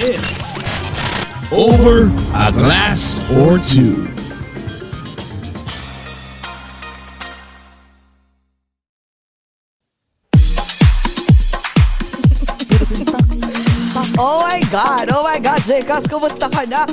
is Over a Glass or Two. Oh my God! Oh my God, Jekas, kumusta ka na?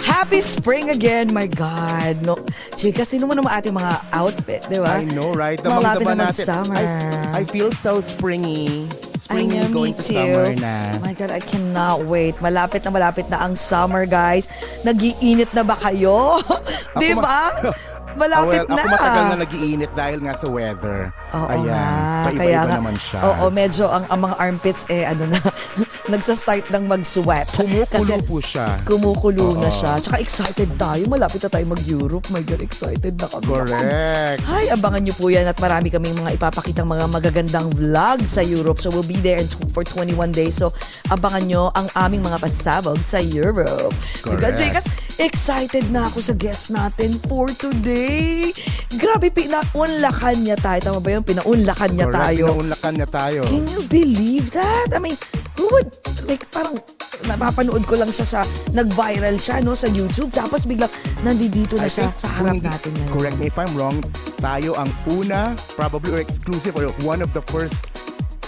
Happy spring again, my God. No, Jekas, tinan mo naman ating mga outfit, di ba? I know, right? Malapit Damang-dama na natin. mag-summer. I, I feel so springy. I know, going me to too. summer na. Oh my God, I cannot wait. Malapit na malapit na ang summer, guys. Nagiinit na ba kayo? Di ba? Malapit Ah, well, na. Ako matagal na nagiinit dahil nga sa weather. Oo Ayan. nga. Paiba-iba Kaya nga, naman siya. Oo, medyo ang, ang mga armpits eh, ano na, nagsa-start ng mag-sweat. Kumukulo po siya. Kumukulo na Oo. siya. Tsaka excited tayo. Malapit na tayo mag-Europe. My God, excited na kami. Correct. Ay, abangan nyo po yan at marami kaming mga ipapakitang mga magagandang vlog sa Europe. So we'll be there for 21 days. So abangan nyo ang aming mga pasabog sa Europe. Correct. Jekas, excited na ako sa guest natin for today. Grabe, pinaunlakan niya tayo. Tama ba yun? Pinaunlakan niya Correct. tayo. Pinaunlakan niya tayo. Can you believe that? I mean, who would, like, parang, napapanood ko lang siya sa, nag-viral siya, no, sa YouTube. Tapos biglang, nandito na I siya sa harap kung- natin ngayon. Correct me if I'm wrong, tayo ang una, probably or exclusive or one of the first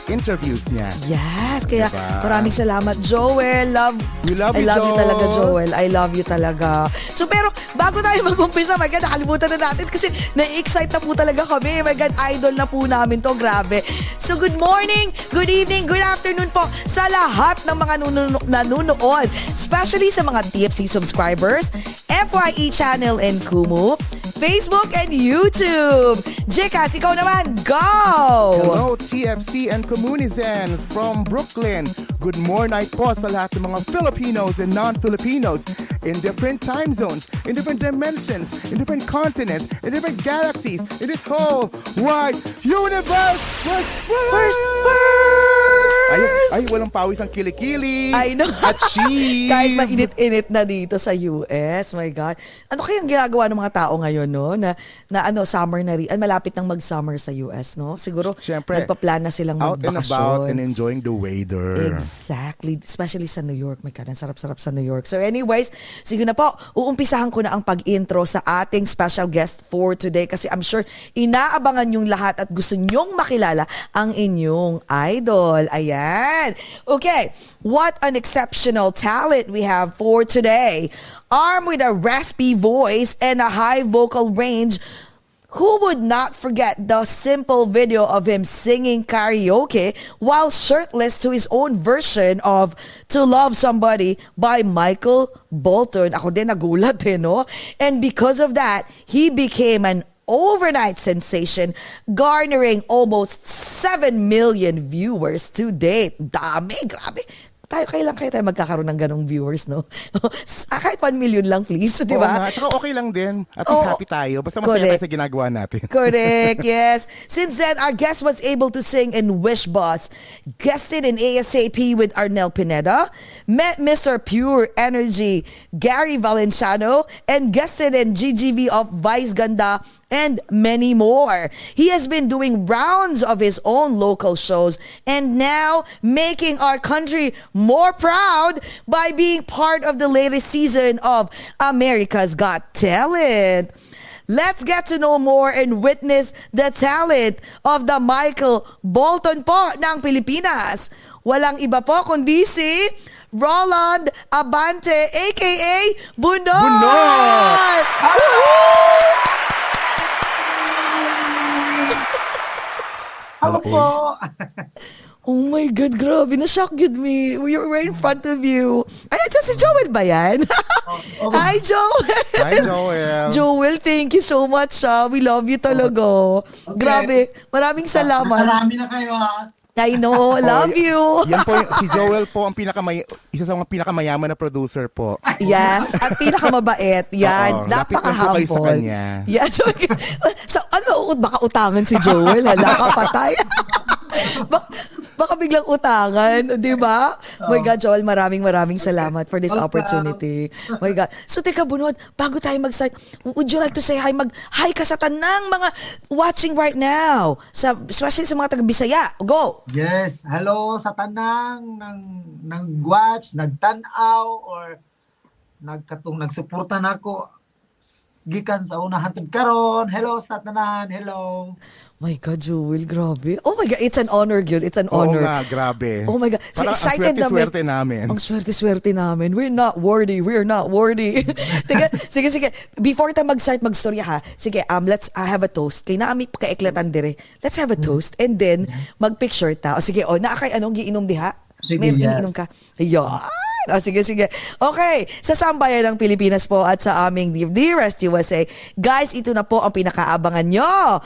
interviews niya. Yes, kaya Diba? maraming salamat Joel. Love We love I you, love you Joel. talaga Joel. I love you talaga. So pero bago tayo mag-umpisa, my God, nakalimutan na natin kasi na-excite na po talaga kami. My God, idol na po namin to. Grabe. So good morning, good evening, good afternoon po sa lahat ng mga nununo- nanonood. Especially sa mga TFC subscribers, FYE channel and Kumu, Facebook and YouTube. Jekas, ikaw naman, go! Hello, TFC and Comunizens from Brooklyn. Good morning po sa lahat ng mga Filipinos and non-Filipinos in different time zones, in different dimensions, in different continents, in different galaxies, in this whole wide universe. First, First, Ay, ay, walang pawis ang kilikili. I know. At cheese. Kahit mainit-init na dito sa US, my God. Ano kayang ginagawa ng mga tao ngayon, no? Na, na ano, summer na rin. Malapit nang mag-summer sa US, no? Siguro, Siyempre, nagpa-plan na silang Out and magbakasyon. about and enjoying the weather. Exactly. Especially sa New York. My God, ang sarap-sarap sa New York. So anyways, sige na po, uumpisahan ko na ang pag-intro sa ating special guest for today kasi I'm sure inaabangan yung lahat at gusto nyong makilala ang inyong idol. Ayan. Okay, what an exceptional talent we have for today. Armed with a raspy voice and a high vocal range, who would not forget the simple video of him singing karaoke while shirtless to his own version of To Love Somebody by Michael Bolton? Ako din nagulat eh, no? And because of that, he became an overnight sensation, garnering almost 7 million viewers to date. Dami, grabe. Tayo, kailan kaya tayo magkakaroon ng ganong viewers, no? Ah, Kahit 1 million lang, please. Di Oo ba? nga. Tsaka okay lang din. At least Oo. happy tayo. Basta masaya Correct. tayo sa ginagawa natin. Correct, yes. Since then, our guest was able to sing in Wish Boss, guested in ASAP with Arnel Pineda, met Mr. Pure Energy, Gary Valenciano, and guested in GGV of Vice Ganda and many more. He has been doing rounds of his own local shows and now making our country more proud by being part of the latest season of America's Got Talent. Let's get to know more and witness the talent of the Michael Bolton po ng Pilipinas. Walang iba po kundi si Roland Abante, aka Bunot! Bunot! Hello po. Oh my God, grabe. Na-shock yun me. We were right in front of you. Ay, ito si Joel ba yan? Hi, Joel! Hi, Joel. Joel, thank you so much. ah. We love you talaga. Grabe. Maraming salamat. Marami na kayo ha. I know. Love you. Yan po, yung- si Joel po ang pinakamay, isa sa mga pinakamayaman na producer po. Yes, at pinakamabait. Yan, Oo, lapit lang po kayo sa napaka-humble. kanya. Yan, so, so ano, baka utangan si Joel, hala, kapatay. Baka, baka biglang utangan, di ba? My God, Joel, maraming maraming salamat for this opportunity. My God. So, teka, Bunod, bago tayo mag-start, would you like to say hi? Mag-hi ka sa tanang mga watching right now, sa, especially sa mga taga-Bisaya. Go! Yes, hello sa tanang ng nag-watch, nagtanaw or nagkatong nagsuporta nako gikan sa unahan tud karon. Hello sa tanan. Hello. My God, Joel, grabe. Oh my God, it's an honor, Gil. It's an Oo honor. nga, grabe. Oh my God. So Parang excited ang namin. swerte-swerte namin. Ang swerte-swerte namin. We're not worthy. We're not worthy. Teka, sige, sige. Before tayo mag-start mag-storya ha, sige, um, let's uh, have a toast. Kay naami kaiklatan dire. Let's have a toast and then mag-picture ta. O sige, o, naakay anong giinom diha? Sige, May yes. iniinom ka? Ayun. O, sige, sige. Okay, sa sambayan ng Pilipinas po at sa aming dearest USA. Guys, ito na po ang pinakaabangan nyo.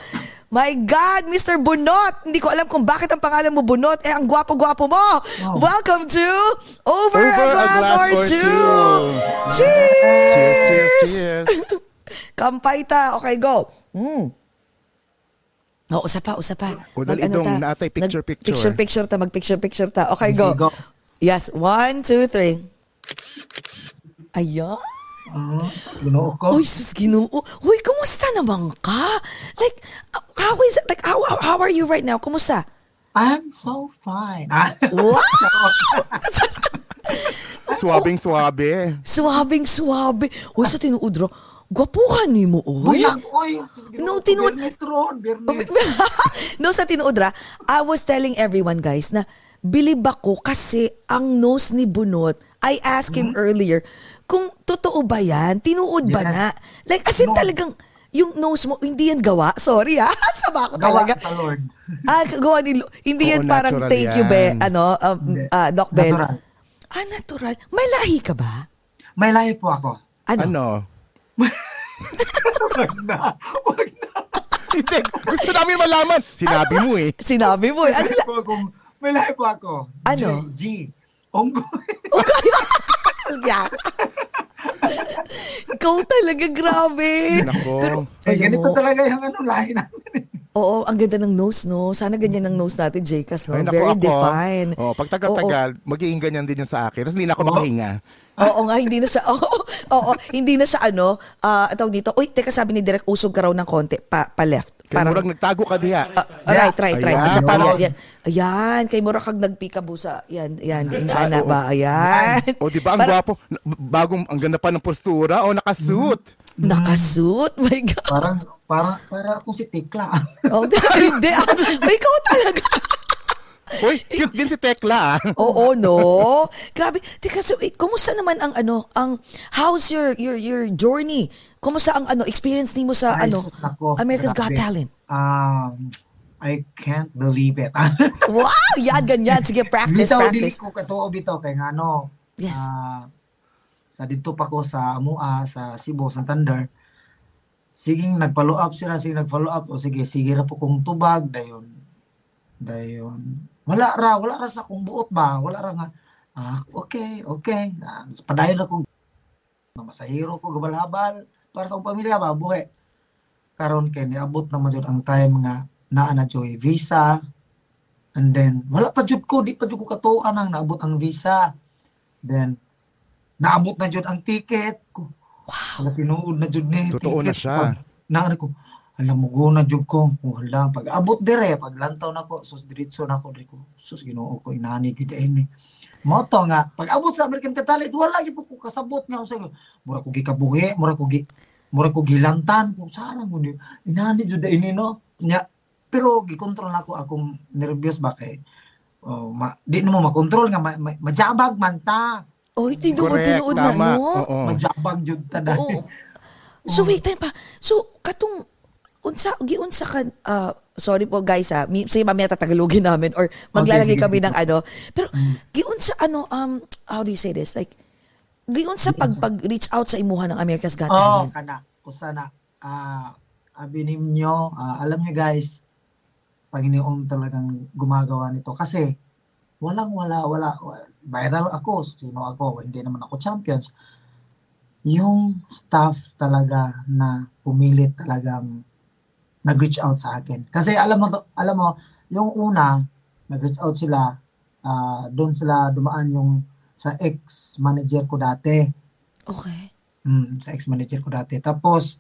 My God, Mr. Bunot! Hindi ko alam kung bakit ang pangalan mo Bunot. Eh, ang gwapo-gwapo mo! Welcome to Over, a, glass or, two! Cheers! Cheers, cheers, cheers. Kampay ta. Okay, go. Mm. Oh, usa pa, usa pa. O, dali Mag- ano dong, naatay picture, Nag- picture. Picture, picture ta. Mag-picture, picture ta. Okay, go. go. Yes, one, two, three. Ayan. Mm, Ginoo ko. Uy, sus, ginoo. Uy, kumusta naman ka? Like, uh, how is it? Like, how, how, are you right now? Kumusta? I'm so fine. Ah, Wow! Suwabing suwabe. Suwabing suwabe. Uy, sa tinuudro, gwapuhan ni mo, uy. Buyag, oy. No, tinu- Birnes ron, no, sa tinuudra, I was telling everyone, guys, na bilib ako kasi ang nose ni Bunot, I asked him earlier, kung totoo ba yan? Tinuod ba Yes. na? Like, as in No. talagang, yung nose mo, hindi yan gawa. Sorry ha, sama ko Gawa talaga. sa Lord. Ah, gawa ni Lo- Hindi Oo, yan parang thank you, be, ano, um, ah, Doc Bell. Natural. Ah, natural. May lahi ka ba? May lahi po ako. Ano? Ano? Wag na. Wag na. Hindi, gusto namin malaman. Sinabi mo eh. Sinabi mo. eh. Ano May po ako. May lahi po ako. Ano? G. Onggoy. Yeah. Ikaw talaga, grabe. Nako. Eh, Alam ganito mo. talaga yung ano, lahi namin. Oo, ang ganda ng nose, no? Sana ganyan ang nose natin, Jcas, no? Ay, naku, Very ako. defined. Oh, pag tagal-tagal, magiging ganyan din yung sa akin. Tapos hindi na ako makahinga. Oo nga, hindi na siya, oo, oo, hindi na siya ano, ah, tawag dito, uy, teka sabi ni Direk, usog ka raw ng konti, pa, pa left. Kaya murag nagtago ka diha. Ah, right, right, right. Ayan. Isa pa yan, yan. Ayan, kay Mura kag nagpikabusa. Yan, yan, inaana ba? Ayan. O di ba ang Para- gwapo? Na- Bagong ang ganda pa ng postura o nakasuit. Nakasuit, my God. Parang, parang, para akong si Tikla. Oh, hindi, ah, ikaw talaga. Uy, cute din si Tekla ah. Oo, no. Grabe. Teka, so, eh, kumusta naman ang ano, ang, how's your, your, your journey? Kumusta ang ano, experience ni mo sa Ay, ano, nako. America's Got Grabe. Talent? Um, I can't believe it. Wow! Yan, ganyan. Sige, practice, bitaw, dili practice. ko katuo bitaw kay nga ano. Yes. ah, sa dito pa ko sa Amua, sa Cebu, Santander. Siging nag-follow up sila, sige nag-follow up. O sige, sige ra po kong tubag, dayon. Dayon. Wala ra, wala ra sa kong buot ba? Wala ra nga. Ah, okay, okay. Ah, padayon ako. Masahiro ko, gabalhabal. Para sa akong pamilya ba, buhay. Karon kay niabot na jud ang time nga naa na joy visa. And then, wala pa jud ko, di pa jud ko katuan ang naabot ang visa. Then, naabot na jud ang ticket ko. Wow. tinuod na jud ni Totoo na siya. Pag, ko, alam mo go na jud ko. Wala, pag abot dire, pag lantaw na ko, sus diretso na ko, dire ko, sus ginoo ko, inani gid ini. Mo to nga, pag abot sa American Katalit, wala gyud ko kasabot nga sa mura ko gikabuhi, mura ko gi mura ko gilantan kung saan mo ni inani jud ini no. Nya, pero gikontrol ako akong nervyos ba kay oh, ma, di mo makontrol nga ma, ma, majabag man ta. Oy, tinuod, Correct, tinuod na, tama. no? Oo. Majabag jud ta dahil. Oo. So wait time pa. So katong unsa giunsa ka ah, sorry po guys ha. Mi, sige mamaya tatagalogin namin or maglalagay kami ng ano. Pero giunsa ano um how do you say this? Like giunsa pag pag reach out sa imuha ng America's Got Oh, Talent. kana. Usa na. Ah, abi ninyo, ah, alam niyo guys, Panginoon talagang gumagawa nito kasi walang wala wala wa- viral ako, sino ako, hindi naman ako champions. Yung staff talaga na pumilit talagang nag-reach out sa akin. Kasi alam mo alam mo, yung una nag-reach out sila ah doon sila dumaan yung sa ex-manager ko dati. Okay. Mm, sa ex-manager ko dati. Tapos,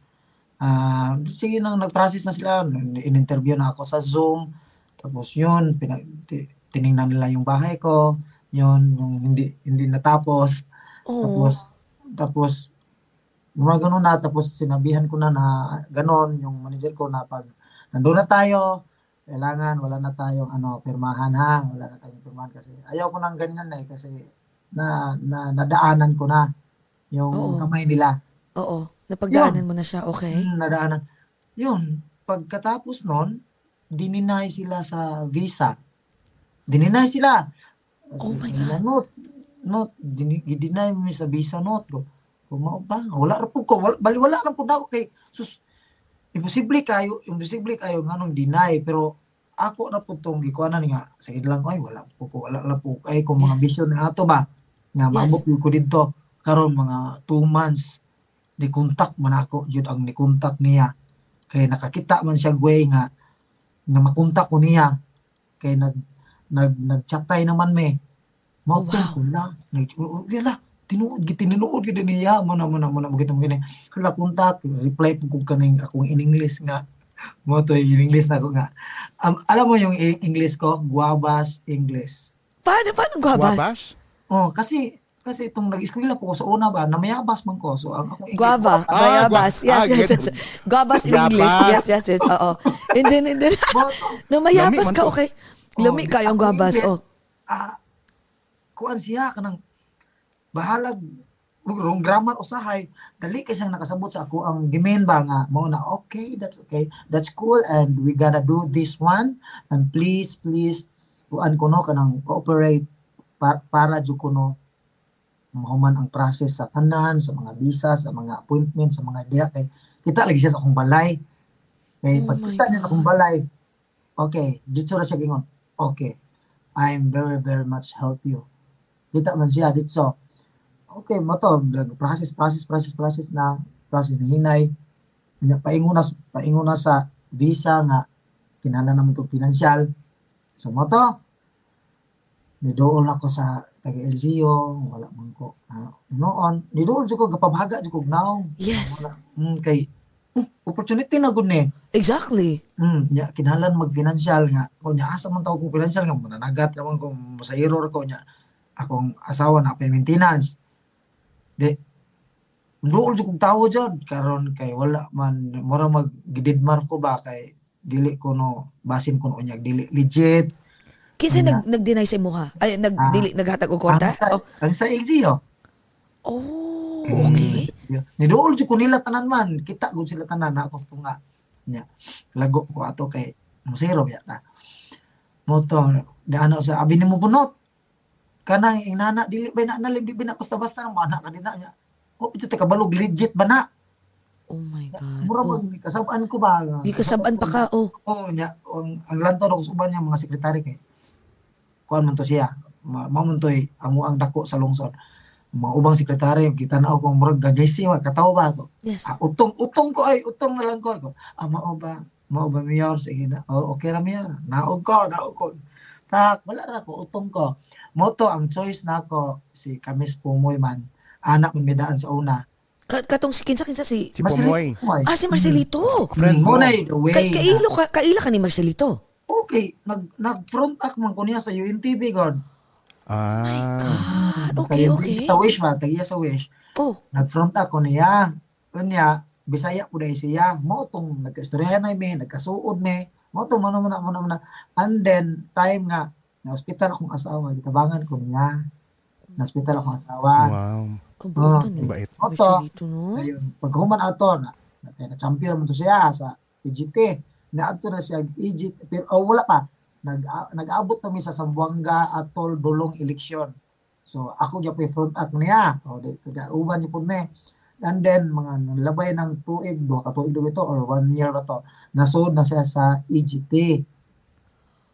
ah sige nang nag-process na sila, in-interview na ako sa Zoom. Tapos yun, pinag, ti- tiningnan nila yung bahay ko. Yun, yung hindi hindi natapos. Oh. Tapos, tapos, mga ganun na. Tapos sinabihan ko na na ganon yung manager ko na pag nandun na tayo, kailangan wala na tayong ano, pirmahan ha. Wala na tayong pirmahan kasi ayaw ko nang ganyan na eh kasi na, na nadaanan ko na yung Oo. kamay nila. Oo. Napagdaanan mo na siya. Okay. Mm, nadaanan. Yun, pagkatapos nun, dininay sila sa visa. Dininay sila. Oh my Sila, Not, not, gidinay mo sa visa not. Ko, kumao ba? Wala ra po ko. Wala, bali, wala ra po na ako kay, sus, imposible kayo, imposible kayo nga nung deny, pero ako na po itong gikuanan nga, sige lang, ay, wala po ko, wala lang po, ay, kung mga Yes. vision na ato ba, nga Yes. maabot ko dito, karon mga two months, ni kontak man ako, jud ang ni kontak niya, kay nakakita man siya way nga, nga makontak ko niya, kay nag, nag, nagchatay naman me, Oh, Mao wow. ko na, nag, yala, tinuod, gitininuod gid niya, mo na mo na mo na mo mo gini, hala kontak, reply po ko kaning akong in English nga, mo to in English na ko nga. Um, alam mo yung i- English ko, guabas English. Paano, paano guabas? Wabas? Oh, kasi kasi itong nag-eskwela po ko sa una ba, namayabas man ko. So, ang akong Guava, Ah, bayabas. gua- Yes, ah, yes, get- yes. Guabas in. English. Yes, yes, yes. Oo. And then, and then, mayabas man ka, okay. Oh, Lami ako guabas. English, Oh. Ah, kuan siya kanang bahalag wrong grammar usahay dali kay siyang nakasabot sa ako ang gimen ba nga mo na okay that's okay that's cool and we gotta do this one and please please kuan ko no kanang cooperate pa, para jud ko no mahuman ang process sa tanan sa mga visa sa mga appointment sa mga diya kay kita lagi siya sa akong balay kay Oh pag my kita niya sa akong balay okay dito na siya gingon okay. I'm very very much help you. Kita man siya dito. Okay mo to process process process process na. Process ni hinay. Nya, paingon na paingon na sa visa nga kinahanglan naman to financial. So mo to nidool ako sa taga LGU wala man ko uh, noon. Nidool ko gapabaga ko naong Yes. wala. Mm, kay hmm, opportunity na gud ni Exactly. Hmm, nya kinahanglan mag-financial nga. Kung nya asa man taw ko financial nga mananagat naman ko sa error ko nya akong asawa na pay maintenance. Di Ndool jud kog tawo jud karon kay wala man mura mag gididmar ko ba kay dili ko no basin ko no unya dili legit. Kinsa nag nag-deny sa imuha? Ay nag Ah. dili naghatag og kwarta? Ang sa, Oh. ang sa LGO. Oh, okay. Nidool jud ko nila tanan man. Kita gud sila tanan na ako sa tunga. Nya. Lago ko ato kay musero yata. Mo to daano sa abi nimo bunot. Kanang inana dili ba na nalim di ba na basta-basta mo anak ka din na nya. O ito te kabalog legit ba na? Oh my God. Mura Oh. man kasabaan ko ba? Di kasabaan pa ka, oh. Oh nya ang, ang lantaw ako sa uban niya mga sekretary kay. Kuan man to siya. Ma mao man to amo ang dako sa lungsod. Mga ubang sekretary kita na ako murag gagaysi wa kataw ba ako. Yes. Ah, utong, utong ko ay, utong na lang ko. Ako, ah, mao ba? Mao ba mayor? Sige na. Oh, okay ra mayor. Naog ko, naog ko. Tak, wala ra ko, utong ko. Moto ang choice na ako si Kamis Pumoy man. Anak ng medaan sa una. Ka- katong si kinsa kinsa si Si Pumoy. Pumoy. Ah si Marcelito. Friend mo. Na the way. Kay kailo ka kaila ka ni Marcelito. Okay, nag nag front act man ko niya sa UNTV god. Ah. God, okay, okay. Sa Wish ba, tagiya sa Wish. Oh, nag-front ako niya. Unya, Bisaya po dahil siya. Mo tong nagkaistorya na mi, nagkasuod mi. Mo tong mano muna mano muna. And then time nga na hospital akong asawa gitabangan ko niya na hospital akong asawa Wow. Ay, Oto. sige, ito, no? Ayun. Pagkahuman ato, na, na, na champion mo to siya sa PGT. Naadto na siya Egypt, pero oh, wala pa. Nag, nag-abot kami sa Sambuanga Atol Dulong eleksyon. So ako niya pa front act niya. O di uban ni pud me. And then mga labay ng tuig, duha ka tuig ito or one year na to. Nasud na siya sa EGT.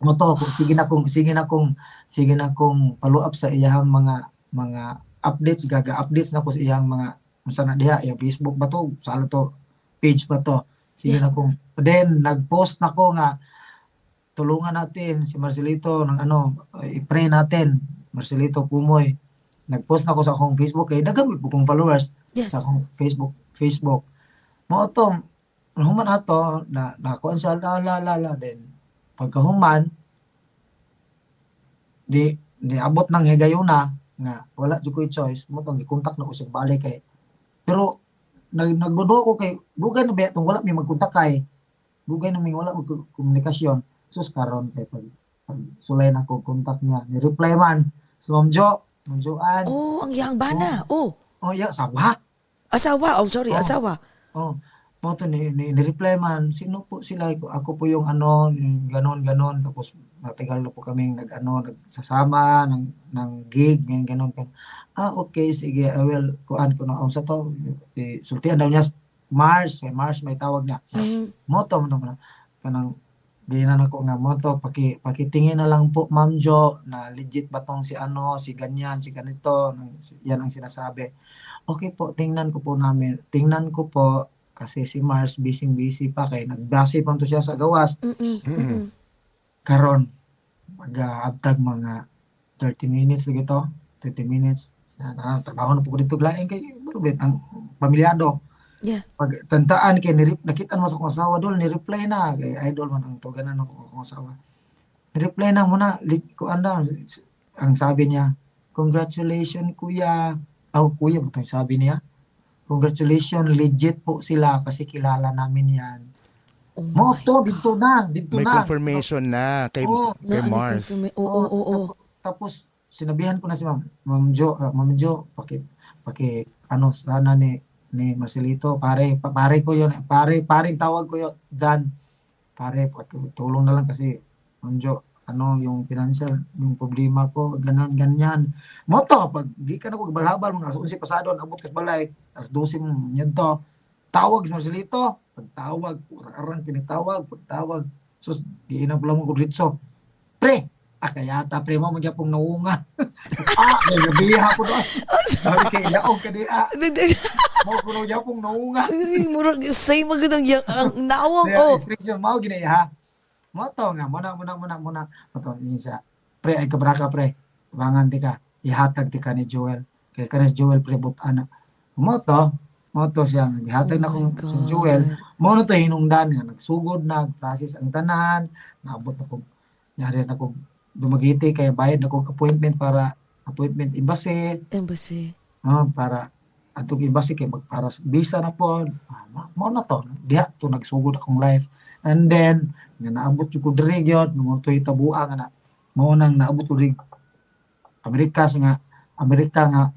Mo to, kung sige na kung sige na kung sige na kung follow up sa iyang mga mga updates gaga updates na ko sa iyang mga unsa na diha iyang Facebook ba to sala to page ba to sige na kung then nag-post na ko nga tulungan natin si Marcelito ng ano i-pray natin. Marcelito Pumoy. Nag-post na ko sa akong Facebook kay daghan po kong followers Yes. sa akong Facebook Facebook. Mo to human ato na nakuan sa la la la la then pagkahuman di di abot ng higayuna nga wala jud ko'y choice. Mo tong gikontak na ko siya balik kay. Pero nag nagdudo ko kay dugay na ba tong wala mi magkontak kay? Dugay na mi wala mag komunikasyon sus karon kay pag, pag sulay na ko kontak niya ni reply man si Ma'am Jo Ma'am Joan Oh, ang yang bana. Oh. oh yeah sawa Asawa. Oh, sorry, Oh. asawa. Oh, mo to ni, ni, ni-reply man, sino po sila? Ako, po yung ano, yung ganon, ganon. Tapos matagal na po kaming nag, ano, nagsasama ng, ng gig, ganyan, ganon, ganon. Ah, okay, sige, I will, kuan ko na, sa to, eh, sultihan daw niya, Mars, eh, Mars may tawag niya. Mm. Moto, mo na, kanang, Dinan ako nga mo to, paki, pakitingin na lang po, Ma'am Jo, na legit ba tong si ano, si ganyan, si ganito, nang- yan ang sinasabi. Okay po, tingnan ko po namin. Tingnan ko po, kasi si Mars busy-busy pa kay nagbase pa to siya sa gawas. Mm-mm. Mm-mm. Karon, mag-abtag mga 30 minutes lagi to, 30 minutes. Na, na, trabaho na po ko dito glaing kay ang pamilyado. Yeah. Pag tantaan kay ni nakita mo sa akong asawa dol ni reply na kay idol man ang tuganan ako akong asawa. Ni-reply na muna li, ko anda ang sabi niya, congratulations kuya. Oh, kuya ba itong sabi niya? Congratulations, legit po sila kasi kilala namin yan. Oh Mo to, dito na, dito May na. confirmation na kay, Oo. kay Mars. Oo, oo, oo. Tapos, tapos sinabihan ko na si Ma'am, Ma'am Jo, ah, Ma'am Jo, paki paki ano sana ni ni Marcelito, pare, pa, pare ko 'yon, pare, paring tawag ko 'yon diyan. Pare, tulong na lang kasi Ma'am Jo, ano yung financial, yung problema ko, ganyan, ganyan. Mo to, pag di ka na ko balhabal, mga alas 11 pasado, abot ka sa balay, alas 12 mo, yan to. Tawag si Marcelito, pagtawag, arang pinitawag, pagtawag. Sus, di na pala mo ko dito. Pre, ah, kaya ta, pre mo, magyapong naunga. ah, may nabiha ko doon. Sabi kay, laog ka di, ah, mo ko nung yapong naunga. Ay, Murag say magandang yang ang nawang Kaya, oh. mo, gina ha. Mo to nga, muna, muna, muna, muna. Mo to, yun siya. Pre, ay kabraka, pre. Bangan di ka. Ihatag di ka ni Joel. Kaya ka ni Joel, pre, butana. Mo to, mo to siya. Ihatag na Oh my kong si. Joel. Mo na to hinungdan nga. Nagsugod na, process ang tanan. Naabot na kong, nyari na kong dumagiti kaya bayad na kong appointment para appointment embassy Embassy. Ah, para atong embassy kay mag para sa visa na po ah, ma- mao na to diha to nagsugod akong life and then nga naabot jud ko diri gyud mo to itabua nga na mao nang naabot ko diri Amerika sa nga Amerika nga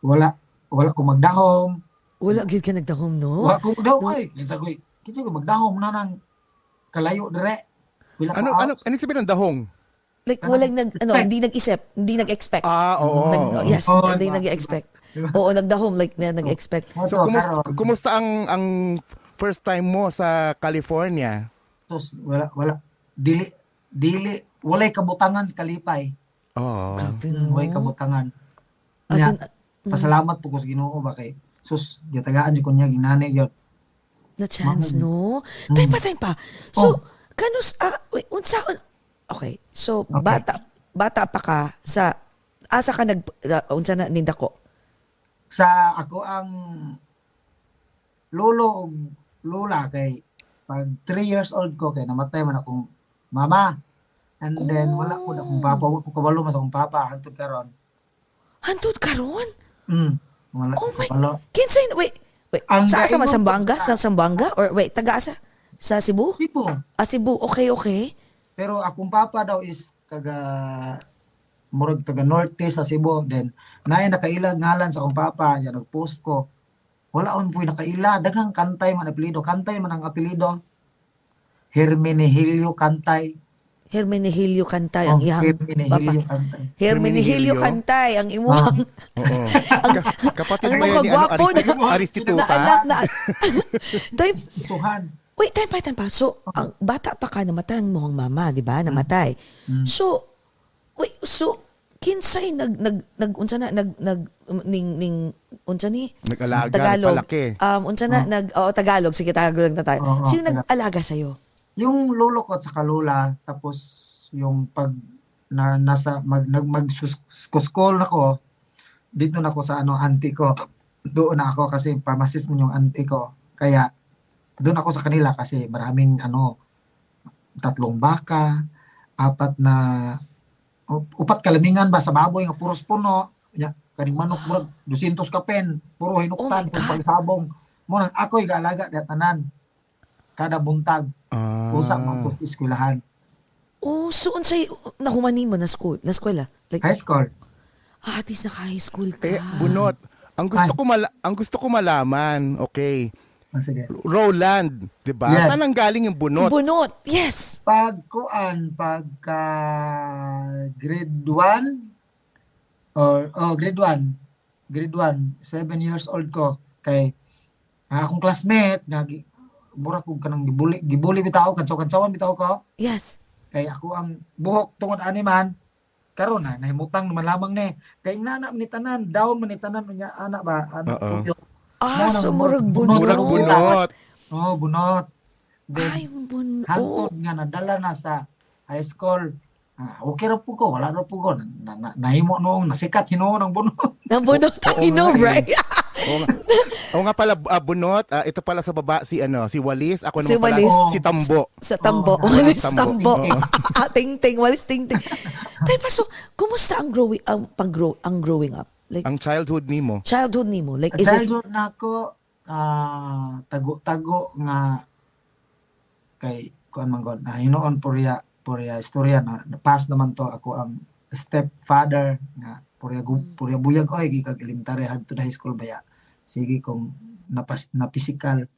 wala wala ko magdahom Wala gid ka nagdahom no? wala ko magdahom ay kinsa ko kinsa ko magdahom na nang kalayo dire Wala ka Ano, ano, ano sabihin ng dahong? Like walang nag ano, Expect. hindi nag-isip, hindi nag-expect. Ah, oo. Nag, yes, hindi nag-expect. Oo, nagdahom like na nag-expect. Mo So, kumusta, kumusta ang, ang first time mo sa California? sus, wala wala dili dili walay kabutangan sa kalipay Oo. Way no. kabutangan. As in, mm, pasalamat po ko sa Ginoo ba kay sus gitagaan jud ko niya ginani gyud. na chance Mahal. no. Mm. Time pa, time pa. So, Oh. kanus ah wait, unsa Okay. So, Okay. bata bata pa ka sa asa ka nag uh, unsa na nindako? Sa ako ang lolo ug lola kay pag 3 years old ko kay namatay man akong mama. And then wala ko na akong papa, wala ko kabalo mas akong papa hangtod karon. Hantud karon? Mm. Wala Oh ko kabalo. Kinsay wait, wait. Ang sa asa man Sambanga? sa- Sa Sambanga or wait, taga asa? Sa Cebu? Sipo. Ah, Cebu. Okay, okay. Pero akong papa daw is kaga murag taga norte sa Cebu then naay nakaila ngalan sa akong papa ya nagpost ko wala on puy nakaila daghang kantay man apelyido kantay man ang apelyido Hermenegilio Kantay Hermenegilio Kantay ang Oh, iyang Hermenegilio papa. Kantay Hermenegilio Hermenegilio? Kantay ang imuhang Oo. Ka- kapatid ang mo yan ni ano, gwapo na, Aristi- na, Aristituta. time, isuhan wait, time pa, time pa. So, ang bata pa ka, namatay ang mong mama, di ba? Namatay. So, wait, so, kinsay nag, nag, nag, unsa na, nag, nag, um, ning, ning, unsa ni? Nag-alaga, Tagalog. nagpalaki. Um, unsa na, nag, oh, Tagalog. Sige, Tagalog lang na tayo. Oo, Sino nag-alaga sa'yo? yung lolo ko at saka lola tapos yung pag na nasa mag nag mag school na ko dito na ako sa ano auntie ko doon na ako kasi pharmacist mo yung auntie ko kaya doon ako sa kanila kasi maraming ano tatlong baka apat na upat kalamingan ba sa baboy nga puros puno nya kaning manok murag 200 ka pen Oh puro hinuktan God. kung pagsabong mo nang ako'y gaalaga da tanan kada buntag Ah. usa man ko eskwelahan Oh, so, unsay, nahumani mo na school, na eskwela? Like, high school ah, at least naka-high school ka. Eh, bunot. Ang gusto Ay. ko mala- ang gusto ko malaman, okay. Ah, sige Roland, 'di ba? Yes. Saan ang galing yung bunot? Bunot, yes. pag kuan pagka grade 1 or oh grade 1 grade 1 7 years old ko kay ang akong classmate nga gi- mura ko kanang gibuli gibuli bitaw kansaw-kansawan bitaw ko Yes. kay ako ang buhok tungod ani man karon na nahimutang naman lamang ni kay nana ni tanan daw man ni tanan unya ana ba ano. Ah, so bunot. murag bunot. Murag bunot. oh bunot then Ay, bunot. hantod nga nadala na sa high school. Ah, okay ra po ko, wala ra po ko. Na, na, na, nahimo noong nasikat hinuon ang bunot. Nang bunot, know, nga eh. right? Oo nga, Oo nga pala ah, bunot, ah, ito pala sa baba si ano, si Walis, ako Si naman pala Walis. si Tambo. Sa tambo. Oo, walis tambo. tambo. Oo. Ah, ting-ting, walis ting-ting. Tay pa, so, kumusta ang growing, ang pag-grow, ang growing up? Like, Ang childhood nimo. childhood ni mo? Like, Is it, Childhood na ako, ah, tago-tago nga kay kuan man god na hinuon purya purya istorya na pass naman to ako ang stepfather nga purya purya buyag oy gikag elementary hadto na high school baya sige kung napas na physical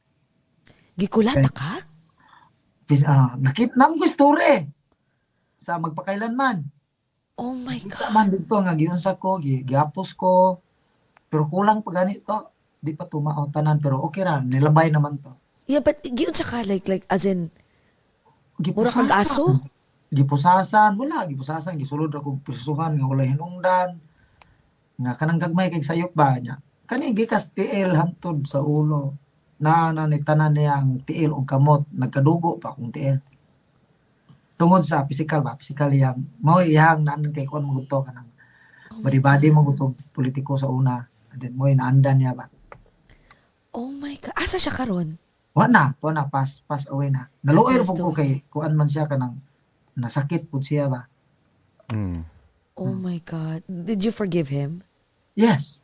gikulata ka? Pis, ah, nakitnam ko story sa magpakailanman. Oh my God. man dito nga giunsa ko, gi- ko. Pero kulang pa ganito. Di pa tumao tanan pero okay ra, nilabay naman to. Yeah, but giyon sa ka, like, like, as in, mura kag aso? Gipusasan, wala gipusasan, gisulod ra kog prisuhan nga wala hinungdan. Nga kanang gagmay kay sayop ba niya. Kani gikas tiil hantod sa ulo. Na na ni tanan niya ang tiil og kamot, nagkadugo pa akong tiil. Tungod sa physical ba, physical yang mo iyang naanan kay kon mo to kanang badi-badi mo gusto politiko sa una. And then mo inaandan niya ba. Oh my God. Asa siya karon? Wa na, to na pass pass away na. Naluoy po ko kay kuan man siya kanang nasakit pud siya ba. Mm. Oh my God. Did you forgive him? Yes.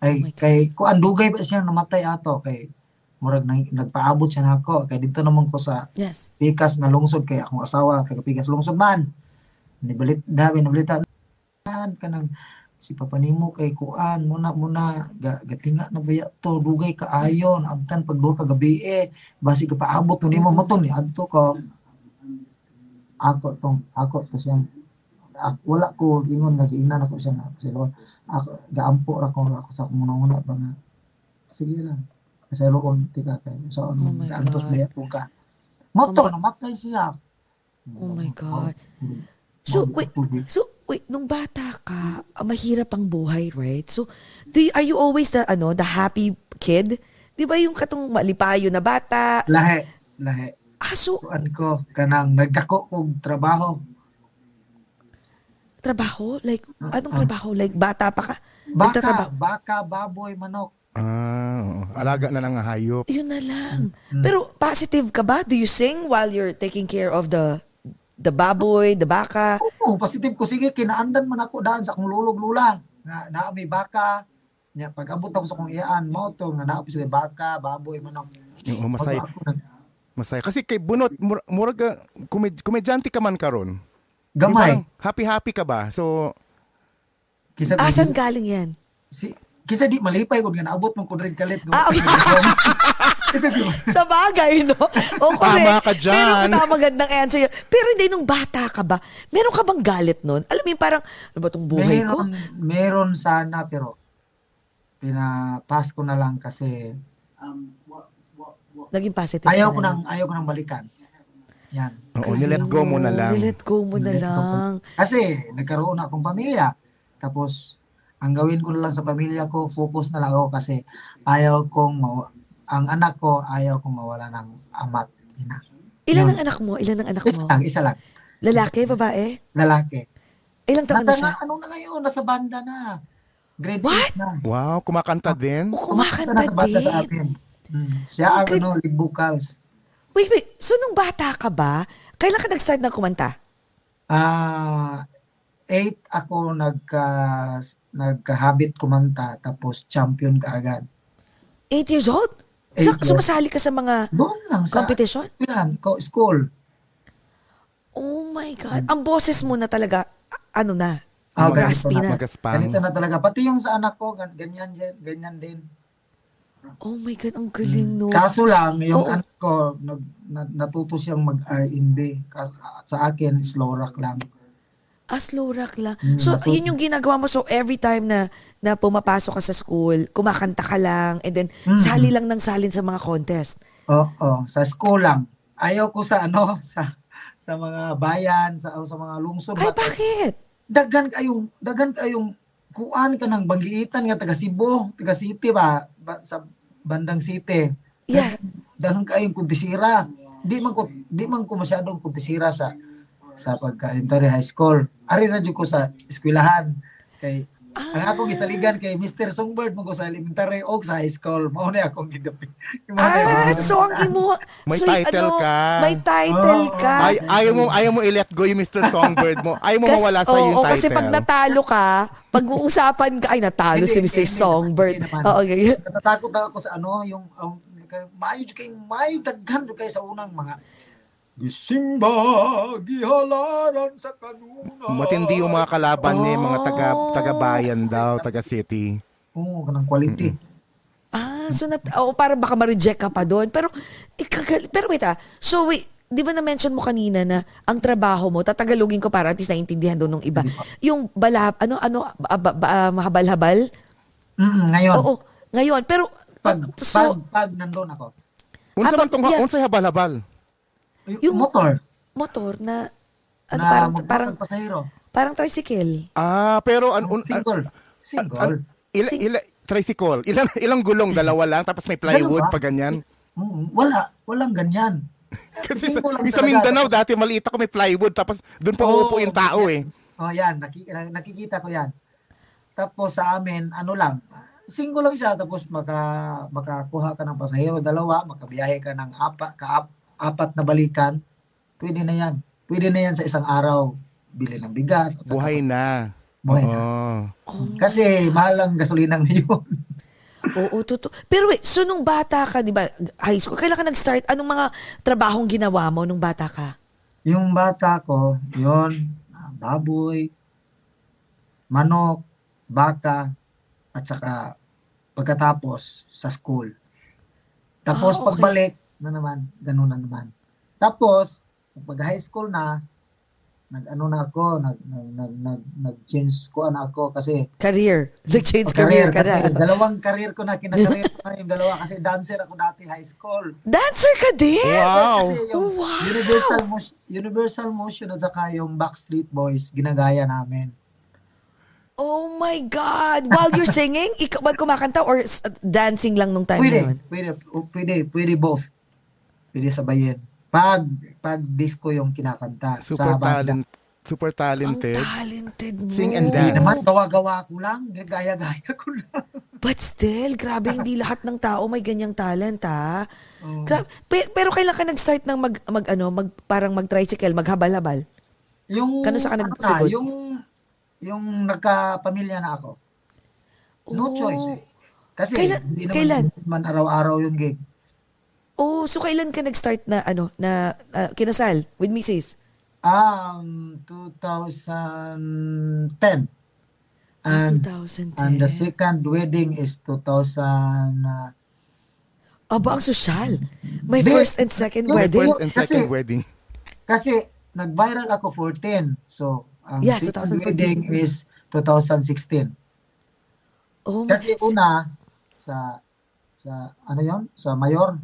Oh Ay, God. kay kuan dugay ba siya namatay ato kay murag nang, nagpaabot siya nako. Kay dito naman ko sa Yes. Pikas na lungsod kay akong asawa taga Pikas lungsod man. Nibalit dami nabalita. Kanang si Papa nimo kay kuan muna muna ga, gatinga na baya to dugay kaayo abtan pag duha ka gabi eh. Basi ka paabot to nimo mo ni adto ko. Ako tong ako to siyang ak- wala ko ingon nga giingnan ako siya nga ako gaampo ra ko ako sa akong una ba nga. Sige lang kasi roon tika kay sa Oh ano my gaantos God. baya po ka mo to Oh my- namatay siya Oh my God. So, wait, so, wait, nung bata ka, ah, mahirap ang buhay, right? So, do you, are you always the, ano, the happy kid? Di ba yung katong malipayo na bata? lahi lahi Ah, so, kuan ko kanang nagdako kog trabaho trabaho? Like, anong Ah. trabaho? Like, bata pa ka? baka baka baboy manok Ah, oo. alaga na lang ang hayop. Yun na lang. Mm. Pero, positive ka ba? Do you sing while you're taking care of the the baboy, the baka? Oo, positive ko sige kinaandan man ako daan sa akong lulog lula nga naa may baka nya pag abot ako sa akong iyaan mo to nga naa sila baka baboy manok Oo, masaya. Pag ako nag- Masaya kasi kay bunot mur- murag ka komed- komedyante ka man karon. Yung Gamay. parang happy-happy ka ba? So, Kisa Asan galing yan? si kisa di malipay kung nga naabot mo kun rin kalit. Ah, okay. Kasi di ba? Sa bagay, no? O, Tama correct. ka dyan. Pero tama magandang answer yun. Pero hindi, nung bata ka ba, meron ka bang galit nun? Alam mo yung parang, ano ba tong buhay ko? meron, meron sana pero pinapas ko na lang kasi Naging positive ayaw ka ko na nang ayaw ko nang balikan. Yan. oo, nilet go mo na lang. Nilet go mo na ko. lang. Kasi nagkaroon na akong pamilya. Tapos ang gawin ko na lang sa pamilya ko, focus na lang ako kasi ayaw kong mawa- ang anak ko ayaw kong mawala ng ama't ina. Ilan ang anak mo? Ilan ang anak Isa mo? lang, isa lang. Lalaki, babae? Lalaki. Ilang taon na Nasa siya? na, ano na ngayon, nasa banda na. Grade What? 6 na. Wow, kumakanta din? O, Kumanta kumakanta na sa banda sa din. atin. Hmm. Siya ang Okay. ano, lead vocals. Wait, wait. So, nung bata ka ba, kailan ka nag-start na kumanta? Ah, eight ako nagka nagka-habit kumanta tapos champion ka agad. Eight years old? Sa, Eight years. sumasali ka sa mga Doon lang sa competition? Pilan, ko school. Oh my God. Ang boses mo na talaga, ano na, Ah, raspy ganito na. Magaspang. Ganito na talaga. Pati yung sa anak ko, gan- ganyan, din- ganyan din. Oh my God, ang galing no. Kaso lang, yung Oo. anak ko, nag, na, natuto siyang mag-R&B. Sa akin, slow rock lang. Ah, slow rock lang. Mm, So, yun yung ginagawa mo. So, every time na, na pumapasok ka sa school, kumakanta ka lang, and then, Mm. sali lang ng salin sa mga contest. Oo, sa school lang. Ayaw ko sa ano, sa sa mga bayan, sa sa mga lungsod. Ay, Bakit? bakit? Dagan kayong dagan kayong kuan ka ng banggiitan nga taga Cebu, taga City ba, ba sa bandang City. Yeah. Dagan kayong kuntisira. Di man ko di man ko masyadong kuntisira sa sa pagka-elementary high school. Ari na jud ko sa eskwelahan kay ang akong gisaligan kay Mr. Songbird mo ko sa elementary o sa high school. Mao na akong gidapi. Ah, so ang imo... May so, title ka. May title Oo. ka. Ay, ayaw mo, ayaw mo i-let go yung Mr. Songbird mo. Ayaw mo Kas- mawala sa oo, yung title. kasi pag natalo ka, pag uusapan ka, ay natalo si Mr. hindi, Songbird. Oo, okay. Natatakot ako sa ano, yung um, maayo kay maayo daghan kay sa unang mga Gisimba, gihalaran sa kanuna. Matindi yung mga kalaban niya, mga taga, Oh. taga-bayan daw, taga-city. Oo, kanang quality. Ah, so nat oh, para baka ma-reject ka pa doon. Pero ikagal- pero wait ah. So wait, 'di ba na-mention mo kanina na ang trabaho mo, tatagalogin ko para at least naintindihan doon ng iba. Yung bala ano ano ah, mahabal-habal? Mm, ngayon, Oo, ngayon. Pero pag, so pag, pag nandun ako, Unsa man tong yeah. unsa habal-habal? Yung, Yung- motor, motor na ano na parang parang ng pasahero, parang tricycle. Ah, pero an, un, an, single, an, single. ila, Sing- ila, tricycle. Ilang ilang gulong dalawa lang tapos may plywood pa ganyan. Mm, wala, walang ganyan. Kasi sa, Single lang sa. Mindanao dati maliit ako may plywood tapos doon pa uupo yung tao eh. Oh, yan, naki, na- nakikita ko yan. Tapos sa amin, ano lang, single lang siya tapos maka makakuha ka ng pasahero dalawa, makabiyahe ka ng apat ka apat na balikan. Pwede na yan. Pwede na yan sa isang araw. Bili ng bigas. At saka- Buhay na. Buhay na. Oo. Oh, Kasi mahal ang gasolina ngayon. Oo, totoo. Pero wait, so nung bata ka, 'di ba, high school, kailan ka nag-start? Anong mga trabahong ginawa mo nung bata ka? yung bata ko, yun, baboy, manok, baka, at saka pagkatapos sa school. Tapos Ah, okay. pagbalik na naman, ganun na naman. Tapos, pag high school na, nag-ano na ako, nag, nag, nag, nag, nag-change ko na ako kasi Career. Nag-change career, ka na. dalawang career ko na, kinakareer ko na yung dalawa kasi dancer ako dati high school. Dancer ka din? Wow. Kasi yung Wow. Universal Motion, Universal Motion at saka yung Backstreet Boys, ginagaya namin. Oh my God! While you're singing, ikaw ba kumakanta or s- dancing lang nung time na Pwede, yun? pwede, pwede, pwede both. Pwede sabayin. Pag, pag disco yung kinakanta Super sa banda. talent, super Ang talented. talented mo. Sing and Hindi dance. naman, gawa-gawa ko lang. Gaya-gaya ko lang. But still, grabe, hindi lahat ng tao may ganyang talent, ha? Oo. Gra- pe- pero kailan ka nag-start ng mag, mag ano, mag, parang mag-tricycle, maghabal-habal? Yung, Kano sa ka ano nagsugod? na, yung, yung nagkapamilya na ako. No Oh. choice eh. Kasi Kailan- hindi naman, kailan? hindi naman araw-araw yung gig. Oh, so kailan ka nag-start na, ano, na ah, kinasal with Mrs.? Um, 2010. Ah, And 2010. and the second wedding is 2000 uh, Aba, ang sosyal. My Di- first and second Yung wedding. First and Kasi- second wedding. kasi nag-viral ako 14. So, ang Yeah, second 2014. wedding is 2016. Oh my Kasi una sa sa ano 'yon? Sa Mayor.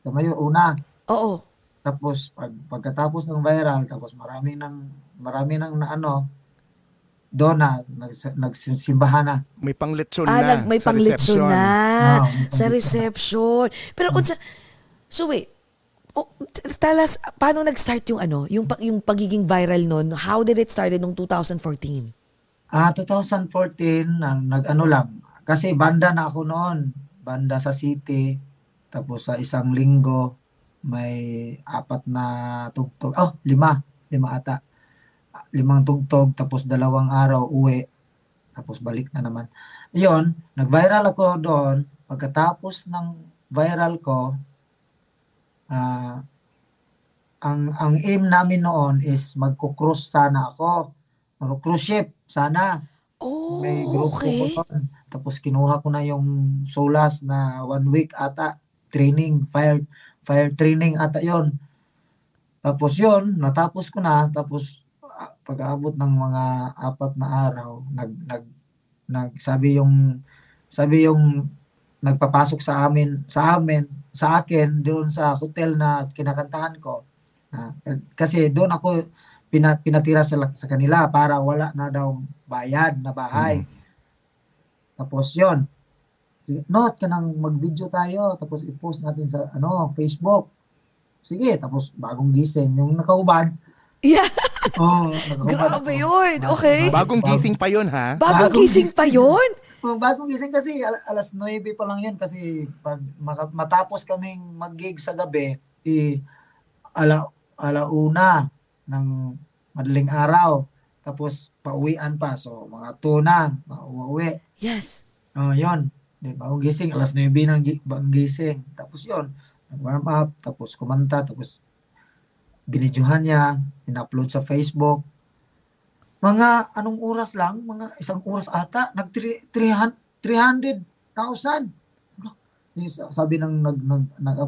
Sa Mayor una. Oo. Tapos pag, pagkatapos ng viral, tapos marami ng marami ng na, ano doon na nags, nagsimbahan na. May panglitsyon Ah, na. nag, may reception. na. Ah, may sa reception. Pero unsa So wait. Oh, t- tell us paano nag-start yung ano, yung pag- yung pagiging viral noon? How did it started nung 2014? Ah, 2014 na nag-ano lang. Kasi banda na ako noon. Banda sa city. Tapos sa isang linggo may apat na tugtog. Oh, lima. Lima ata. Limang tugtog tapos dalawang araw uwi. Tapos balik na naman. Iyon, nag-viral ako doon. Pagkatapos ng viral ko, ah ang ang aim namin noon is magko-cruise sana ako. Mag-cruise ship sana. Oh, May grupo okay. ko doon. Tapos kinuha ko na yung Solas na one week ata training, fire fire training ata yon. Tapos yon, natapos ko na. Tapos ah, pag-aabot ng mga apat na araw, nag nag nagsabi yung sabi yung nagpapasok sa amin sa amin sa akin doon sa hotel na kinakantahan ko. Ah, kasi doon ako pina, pinatira sa, sa kanila para wala na daw bayad na bahay. Tapos yon Sige, note ka nang mag-video tayo tapos i-post natin sa ano Facebook. Sige, tapos bagong gising yung nakauban. Yeah, Oh, nakauban grabe ako. yun. Okay. Bagong gising pa yun, ha? Bagong Bagong gising pa yun? Oh, bagong gising kasi al- alas 9 pa lang yun kasi pag matapos kaming mag-gig sa gabi, i ala alauna ng madaling araw. Tapos pauwian pa. So mga 2 na, pauwi. Yes. Oh, yun. Di ba? Gising, alas 9 ng bagong gising. Tapos yun, nag-warm up, tapos kumanta, tapos binidyohan niya, in-upload sa Facebook. Mga anong oras lang, mga isang oras ata, nag 300,000. Yung sa- Sabi ng nag nag nag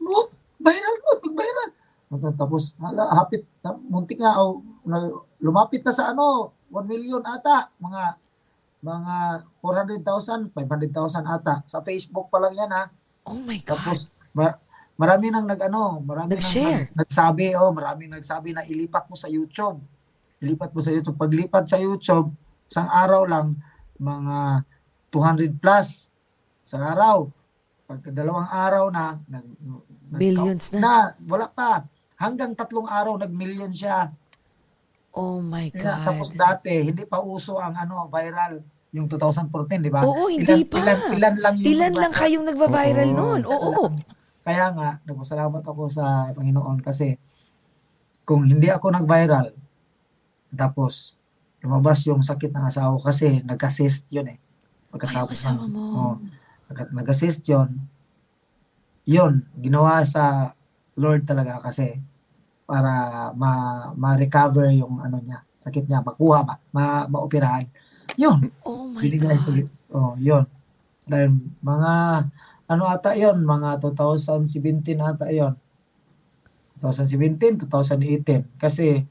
no, viral mo, nag-viral. Tapos hala, hapit muntik na o lumapit na sa ano, 1 million ata, mga mga 400,000, 500,000 ata. Sa Facebook pa lang yan ha. Oh my God. Tapos ma- marami nang nag-ano, marami nang Nag-share. nag- nagsabi, oh, marami nagsabi na ilipat mo sa YouTube. Ilipat mo sa YouTube. Paglipat sa YouTube, isang araw lang mga 200 plus sa araw. Pag dalawang araw na, nag, nag- Millions na. na. Wala pa. Hanggang tatlong araw, nag-million siya. Oh my Kaya, tapos God. dati, hindi pa uso ang ano, viral. Yung 2014, di ba? Oo, hindi ilan, pa. Ilan, ilan lang yung Ilan lang kayong nagba-viral Oo. noon? Oo. Kaya nga, nagpasalamat ako sa Panginoon kasi kung hindi ako nag-viral, tapos lumabas yung sakit ng asawa ko kasi nag-assist yun eh. Ay, Pagkatapos asawa ng- mo. oh, pagkat nag-assist yun, yun, ginawa sa Lord talaga kasi para ma ma-recover yung ano niya, sakit niya, makuha ba, ma maoperahan. Yun, Oh my binigay God. oh, yun. Dahil mga ano ata yon mga 2017 ata yon 2017 2018 kasi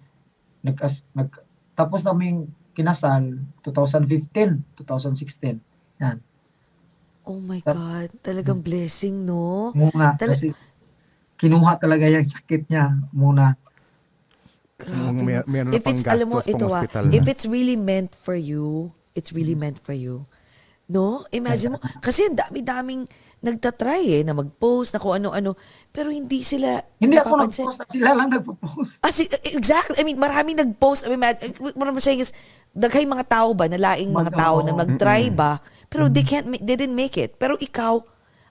nag, nag tapos naming kinasal 2015 2016 yan Oh my God. Talagang blessing, no? muna Tala- kasi kinuha talaga yung sakit niya muna Grabe. May, no? meron na If it's, alam mo, ito ah, hospital if it's really meant for you, it's really meant for you. No? Imagine mo, kasi ang dami-daming nagtatry eh, na mag-post, na kung ano-ano, pero hindi sila hindi ako nag-post sila lang nagpo-post Ah, si- exactly. I mean, maraming nag-post. I mean, what I'm saying is, daghay mga tao ba, na laing mga tao na nag-try ba, pero they can't, they didn't make it. Pero ikaw,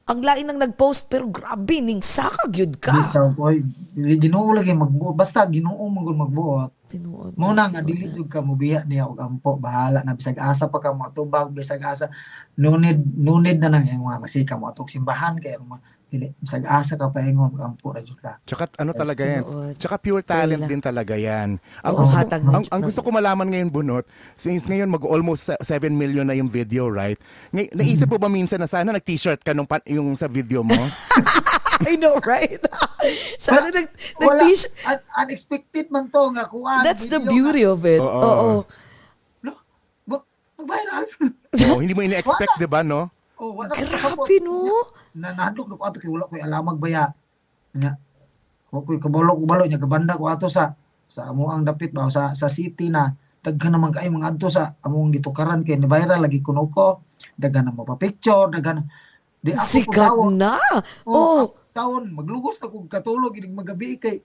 ang lain nang nag-post, pero grabe, ning sakag yun ka. Bitaw, boy. Ginoo lagi magbuot. Basta ginoo mo gud magbuot. Tinuod. Muna nga tinuod dili na. jud ka mobiya niya og ampo bahala na bisag asa pa ka mo tubag bisag asa nunid nunid na nang mga masika mo atog simbahan kay mga dili bisag asa ka paingon ampo ra jud ka Tsaka ano talaga yan. Tsaka pure talent Wala. din talaga yan. Ang, Oo, gusto, hatag ang, ng- ang gusto ko malaman ngayon, Bunot, since ngayon mag-almost 7 million na yung video, right? Ngay, naisip mo ba minsan na sana nag-t-shirt ka nung pa- yung sa video mo? I know, right? Sana nag, wala nag-t-shirt. un- unexpected man to nga kuan That's the video beauty of it. Oo. Oo. nga, no, mag-viral oh, hindi mo ina-expect, di ba, no? Oh wala Grabe, no? na nahadlok na ko ato kay wala ko'y alamag baya nya wa ko'y kabalo ko balo nya gabanda ko ato sa sa amo ang dapit ba sa sa city na daghan naman kay mga adto sa among gitukaran kay ni viral lagi kuno ko daghan na mo pa picture daghan na- di ako Sikat ko na. oh, Oh. taon maglugos na kog katulog inig magabi kay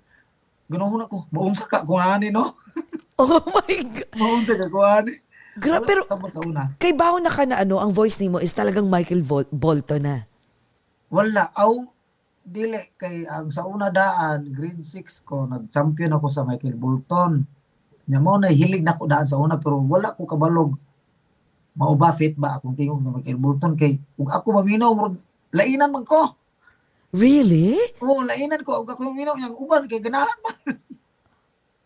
ganoon ako maunsa ka kung ani no Oh my God. maunsa ka kung ani Gra- pero sa una kay baho na ka na ano, ang voice nimo is talagang Michael Vol- Bolton na. Wala. Aw, dili. Kay ang sa una daan, grade 6 ko, nag-champion ako sa Michael Bolton. Nya mo na hilig na ko daan sa una pero wala ko kabalog. Mao ba fit ba akong tingog sa Michael Bolton kay ug ako maminaw murag lainan man ko. Really? Oo, lainan ko ug ako maminaw yang uban kay ganahan man.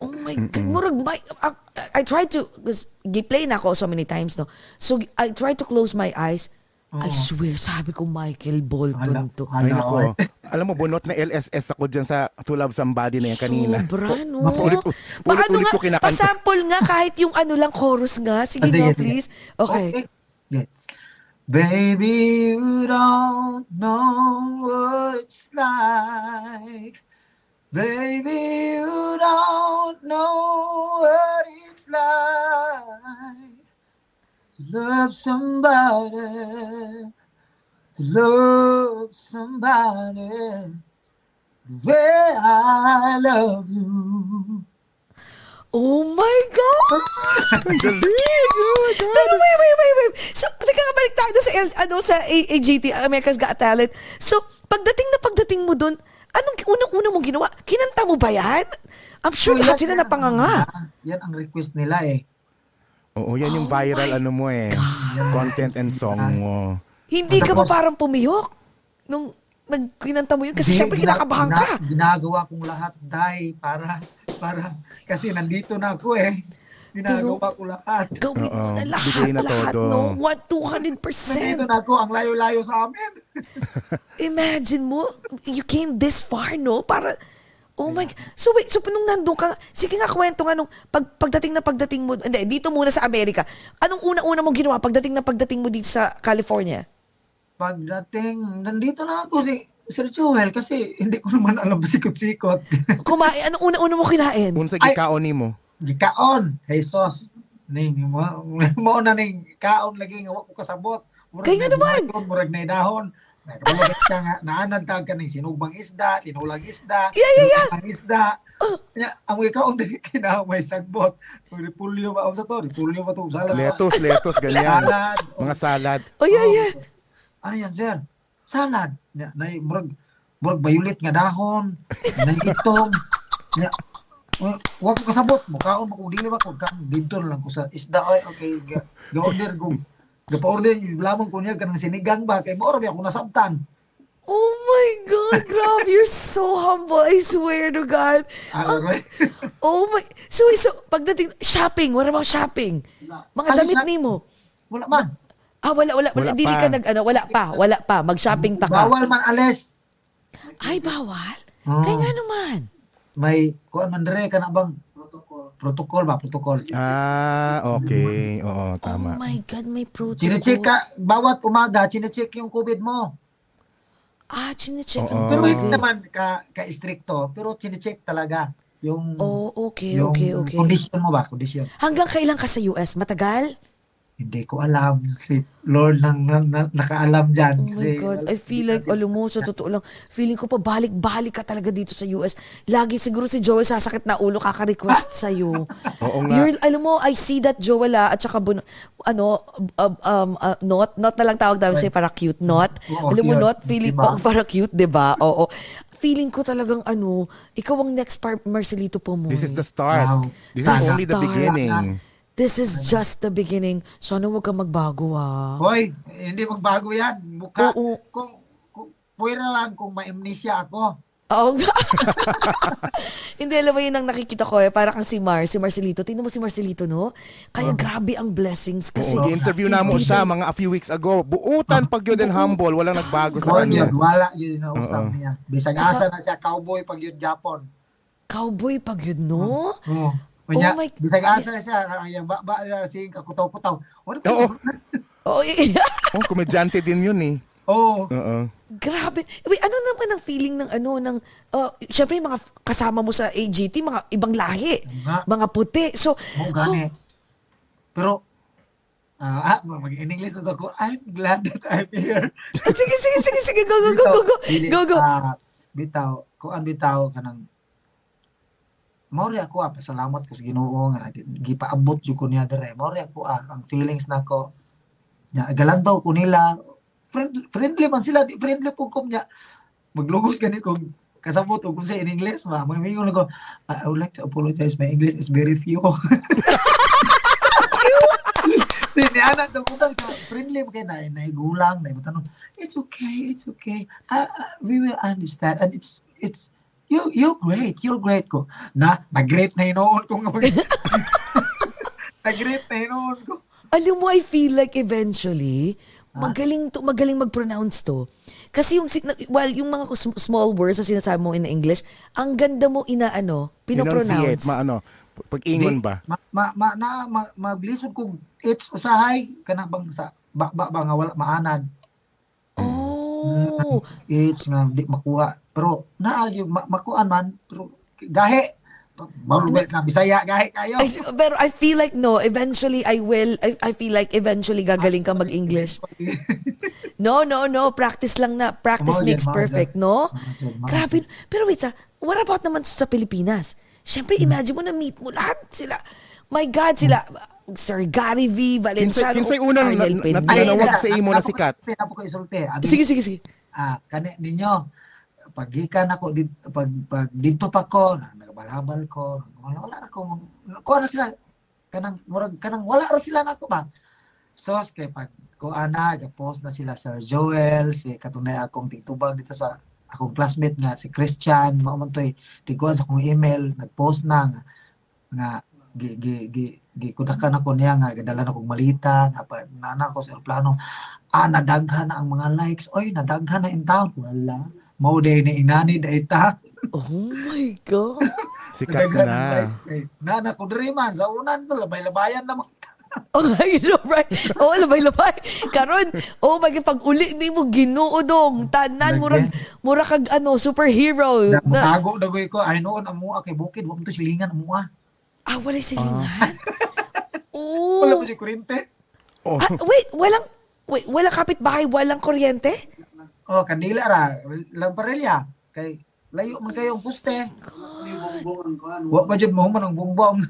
Oh my God. Murag, my, I, I tried to, because play na ako so many times, no? So, I tried to close my eyes. I swear, sabi ko Michael Bolton to. Ay, Hala, nako. oy. Alam mo, bunot na LSS ako dyan sa To Love Somebody na yan kanina. Sobra, no? Paulit- Paano ulit nga, ko kinakanta. pasample nga kahit yung ano lang, chorus nga. Sige Ah, sige, nga, sige. please. Okay. Yeah. Baby, you don't know what it's like. Baby, you don't know what it's like to love somebody, to love somebody the way I love you. Oh my God! Galing! Pero wait, wait, wait, wait. So, teka nga, balik tayo sa, ano, sa A- AGT, America's Got Talent. So, pagdating na pagdating mo dun, anong unang-una mong ginawa? Kinanta mo ba yan? I'm sure So, lahat sila yan napanganga. ang- Yan ang request nila eh. Oo, yan yung Oh viral ano mo eh. Content and song mo. Hindi ka ba parang pumiyok? Nung nagkinanta mo yun? Kasi Hindi, syempre kinakabahan ka. Ginagawa kong lahat, dai, para, para, kasi nandito na ako eh. Ginagawa ko lahat. Gawin mo Oo, na lahat, bigay na lahat, todo. no? One, Nandito 200%. na ako, ang layo-layo sa amin. Imagine mo, you came this far, no? Para, oh my, so wait, so nung nandun ka, sige nga kwento nga nung pag, pagdating na pagdating mo, hindi, dito muna sa Amerika, anong una-una mong ginawa pagdating na pagdating mo dito sa California? Pagdating, nandito na ako si Sir Joel kasi hindi ko naman alam sikot-sikot. Kumain, anong una-una mo kinain? Unsa Ay- gikaon nimo? Gikaon, Jesus. Ning mo mo na ning kaon lagi nga wa ko kasabot. Kaya nga naman. Murag na dahon. Nagkabalagay ka nga, naanad tag ka ng sinugbang isda, tinulang isda, Yeah, yeah, yeah. ang isda. Nya, ang ikaw din kinamay sagbot. Repulyo ba? Sa to? Repulyo ba to? Salad. Lettuce, lettuce, ganyan. Salad. Mga salad. Oh, yeah, yeah. Ano yan, sir? Salad. Nya, na, murag, murag violet nga dahon. Na itong. Wa- ko kasabot mo kaon mo kung dili ba ko kan dito na lang ko sa isda ay okay ga, ga order ko ga pa order lamang ko niya kanang sinigang ba kay mo ra ako nasabtan Oh my God, grabe, you're so humble, I swear to God. Ah, right. Oh my, so, so, pagdating, shopping, what about shopping? Mga Ano damit ni mo. wala man Ah, wala, wala, wala. Wala Dili pa. ka nag, ano, wala pa, wala pa. Mag-shopping pa ka. bawal man alis Ay, bawal? Oo. Kaya nga naman. May kuan man dire kana bang protocol protocol ba protocol Ah, okay. Oo, Oh tama. my God, may protocol. Chine-check ka bawat umaga chine-check yung covid mo Ah, chinecheck ang pero hindi naman ka ka stricto pero chine-check talaga yung Oh, okay, yung okay, okay. condition mo ba condition Hanggang kailan ka sa US? Matagal? Hindi ko alam. Si Lord nang na, na- nakaalam dyan. Oh my God, I feel like, alam mo, sa totoo lang, feeling ko pa balik-balik ka talaga dito sa US. Lagi siguro si Joel sasakit na ulo kaka-request sa'yo. Oo nga. You're, alam mo, I see that Joel ah, at saka, bun, ano, um, um, uh, not, not na lang tawag namin sa'yo, para cute, not. Oo, alam mo, cute. not, feeling Diba? ko, para cute, di ba? Oo. Feeling ko talagang, ano, ikaw ang next par Marcelito Pomoy. This is the start. Wow. This is Sana. only the Start. beginning. This is just the beginning. Sana huwag kang magbago, ah. Hoy, hindi magbago yan. Mukha. Oo. Kung, kung, puwera lang kung ma-amnesia ako. Oo nga. Hindi, alam mo yun ang nakikita ko eh. Para kang si Mar, si Marcelito. Tingnan mo si Marcelito, no? Kaya grabe ang blessings kasi. Oo, interview na mo hindi siya mga a few weeks ago. Buutan pag yun and humble, walang nagbago sa kanya. yun, wala yun na usap niya. Bisag asa na siya, cowboy pag yun Japon. Cowboy pag yun, no? Oo. Kanya, Oh my- bisag asa na siya, kaya ba, ba, ba sing kakutaw-kutaw. Ano? Oo. Oh, Oh, komedyante din yun eh. Oo. Oo. grabe. Wait, ano naman ang feeling ng ano, ng, uh, syempre yung mga kasama mo sa AGT, mga ibang lahi, Nga. mga puti. So, Mo gani. Pero, ah, ah, mag-in-English na ako, I'm glad that I'm here. oh, sige, sige, sige, sige, go, go, go, go, go, go, go. ah, bitaw, kuan bitaw kanang Mauri ako ah, pasalamat ko sa Ginoo nga gipaabot jud ko niya dire. Mauri ako ah, ang feelings nako. Nya galantaw ko nila. Friend, friendly man sila, di friendly po ko niya. Maglugos gani ko kasabot og kung sa in English ba. Mamingon ako, I would like to apologize. My English is very few. Hindi, anak na ko friendly mo kayo na, naigulang, na tanong, it's okay, it's okay. Uh, uh, we will understand. And it's, it's, you, you're great, you're great ko. Na, nag-great na hinoon ko nga. nag-great na hinoon ko. Alam mo, I feel like eventually, magaling to, magaling mag-pronounce to. Kasi yung, well, yung mga sm- small words na sinasabi mo in English, ang ganda mo inaano, pinopronounce. maano, pag-ingon ba? Ma, ma, ma, na, ma, maglisod ko, it's usahay, kanang bang sa, ba, ba, ba nga wala maanad. Oh. It's nga, di makuha. Pero, na, yung ma, makuhaan man, pero, gahe. Marubet na, bisaya, gahe kayo. I, pero I feel like no, eventually I will, I, I feel like eventually gagaling ka mag-English. No, no, no, practice lang na. Practice yan, makes perfect, no? Grabe. Pero wait, ah, what about naman sa Pilipinas? Siyempre, Hmm. imagine mo na meet mo lahat sila. My God, sila, Sir Gary V, Kinsay, Valenciano, kinsay unang na, Arnel na, nanawag na- sa imo na sikat. Napo ko isulti. Abi, Sige, sige, sige. ah kani ninyo pag gikan ako dit pag pag dito pa ko na nagabalhabal ko wala wala ra ko ko na sila kanang murag kanang wala ra sila nako ba so kay pag ko ana ga-post na sila Sir Joel si katunay akong tigtubag dito sa akong classmate nga si Christian mao man toy tiguan sa akong email nag-post na nga, nga gi gi gi gi kudakan ako niya nga gadala na kong malita nga pa nana ko sa aeroplano. Ah nadaghan na ang mga likes. Oy nadaghan na in town wala. Mao day ni inani da ita Oh my God. Sikat na. likes kay nana ko diri man. Sa unan to labay-labayan na mo Oh my God, right? Oh, labay-labay. Karon, oh my God, pag uli di mo ginuodong, tanan, murag, murag kag ano, superhero. na Na, mutago dagoy ko. Ay noon amo kay bukid. Wa mo to silingan amo ah ah, wala silingan? Oh. wala pa si kurente Oh, Ah, wait, walang, wait, walang kapitbahay, walang kuryente? oh kandila ra lamparelya kay layo man kayo ang poste wa pa jud mo man ang bumbong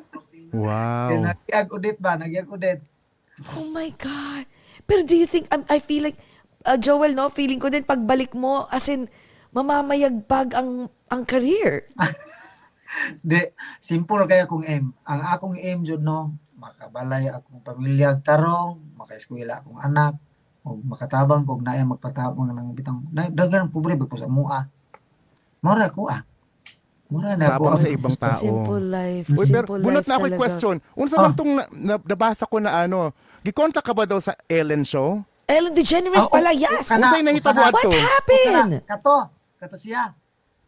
wow. kay nagyag udit ba nagyag udit Oh my God. Pero do you think, um, I feel like, uh, Joel, no, feeling ko din pagbalik mo, as in, mamamayagpag ang ang career. Di, simple kaya akong aim. Ang akong aim jud no, makabalay akong pamilya tarong, makaeskwela akong anak, o makatabang kog naay magpatabang ng bitang na daghan ang pobre ba ko sa mua. Mora ko ah. Mura na Tapos ako. sa ibang tao. Simple life. Uy, pero simple bunot life na ako talaga. question. Unsa Ah. man tong na, na- nabasa ko na ano, gikontak ka ba daw sa Ellen show? Ellen DeGeneres Ah, pala, oh, yes. kana- Unsay nahitabo kana- adto? What happened? Kato, kato siya.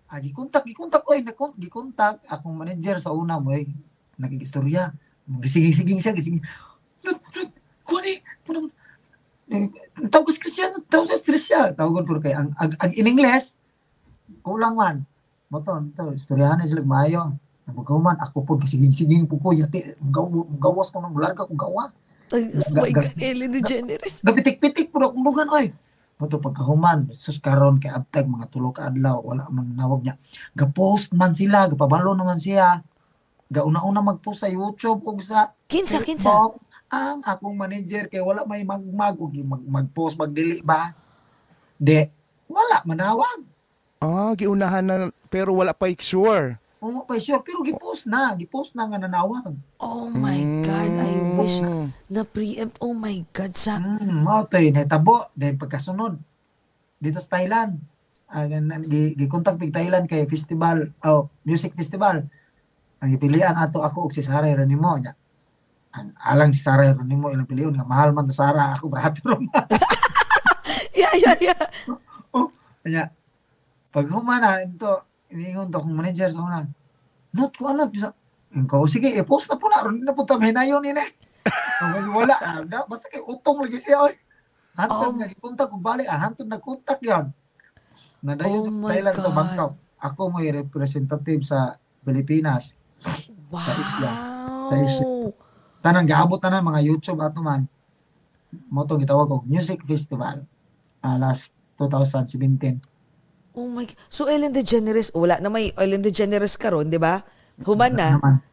Ah, gikontak, gikontak oy, nakon, gikontak akong manager sa una mo eh. Nagigistorya. Gisiging-siging siya, gisiging. Lut, lut, kuani, punang tawag ko Christian, tawag stress siya. Tawagon ko kay ang ag, ag in English kulang man. Moton, to istoryahan na sila maayo. Nabagaw ako po gisiging-siging po ko yati gaw, gawas ko nang larga ko gawa. Ay, my God, Ellen DeGeneres. Gapitik-pitik po akong bugan oy. Moto pagkahuman, sus karon kay abtag mga tulo ka adlaw wala man nawag niya. Ga-post man sila, gapabalo naman siya. Gauna-una mag-post sa YouTube ug sa Kinsa, kinsa. Ang akong manager kay wala may magmag ug mag, mag-post magdili ba. De, wala manawag. Ah, giunahan na pero wala pa sure. Oo pa sure pero gi-post na, gi-post na nga nanawag. Oh my God, I wish Mm. na preempt. Oh my God, sa... Mao tay nahitabo dahil pagkasunod. dito sa Thailand. Ah, gan- gi gikontak pig Thailand kay festival, oh, music festival. Ang ipilian ato ako ug si Sara Geronimo nya. Ang alang si Sara Geronimo ilang pilion nga mahal man to Sara ako brato ron. Yeah, yeah, yeah. oh, nya. Pag humana ito, iniingon to akong manager sa una. Not ko ano bisa. Ikaw sige, i-post na po na ron na po ta hinayon ni Ang wala, ah, da- basta kay utong lagi siya oy. Hantod Oh. nga gikontak ug balik, ah, hantod nagkontak yan. Na dayon Oh sa Thailand to. Bangkok. Ako mo representative sa Pilipinas. isla. Sa isla. Wow. Tanan gaabot tanan mga YouTube ato man. Mo tong gitawag og Music Festival. ah, last 2017. Oh my God. So Ellen DeGeneres, wala na may Ellen DeGeneres karon, di ba? Human na.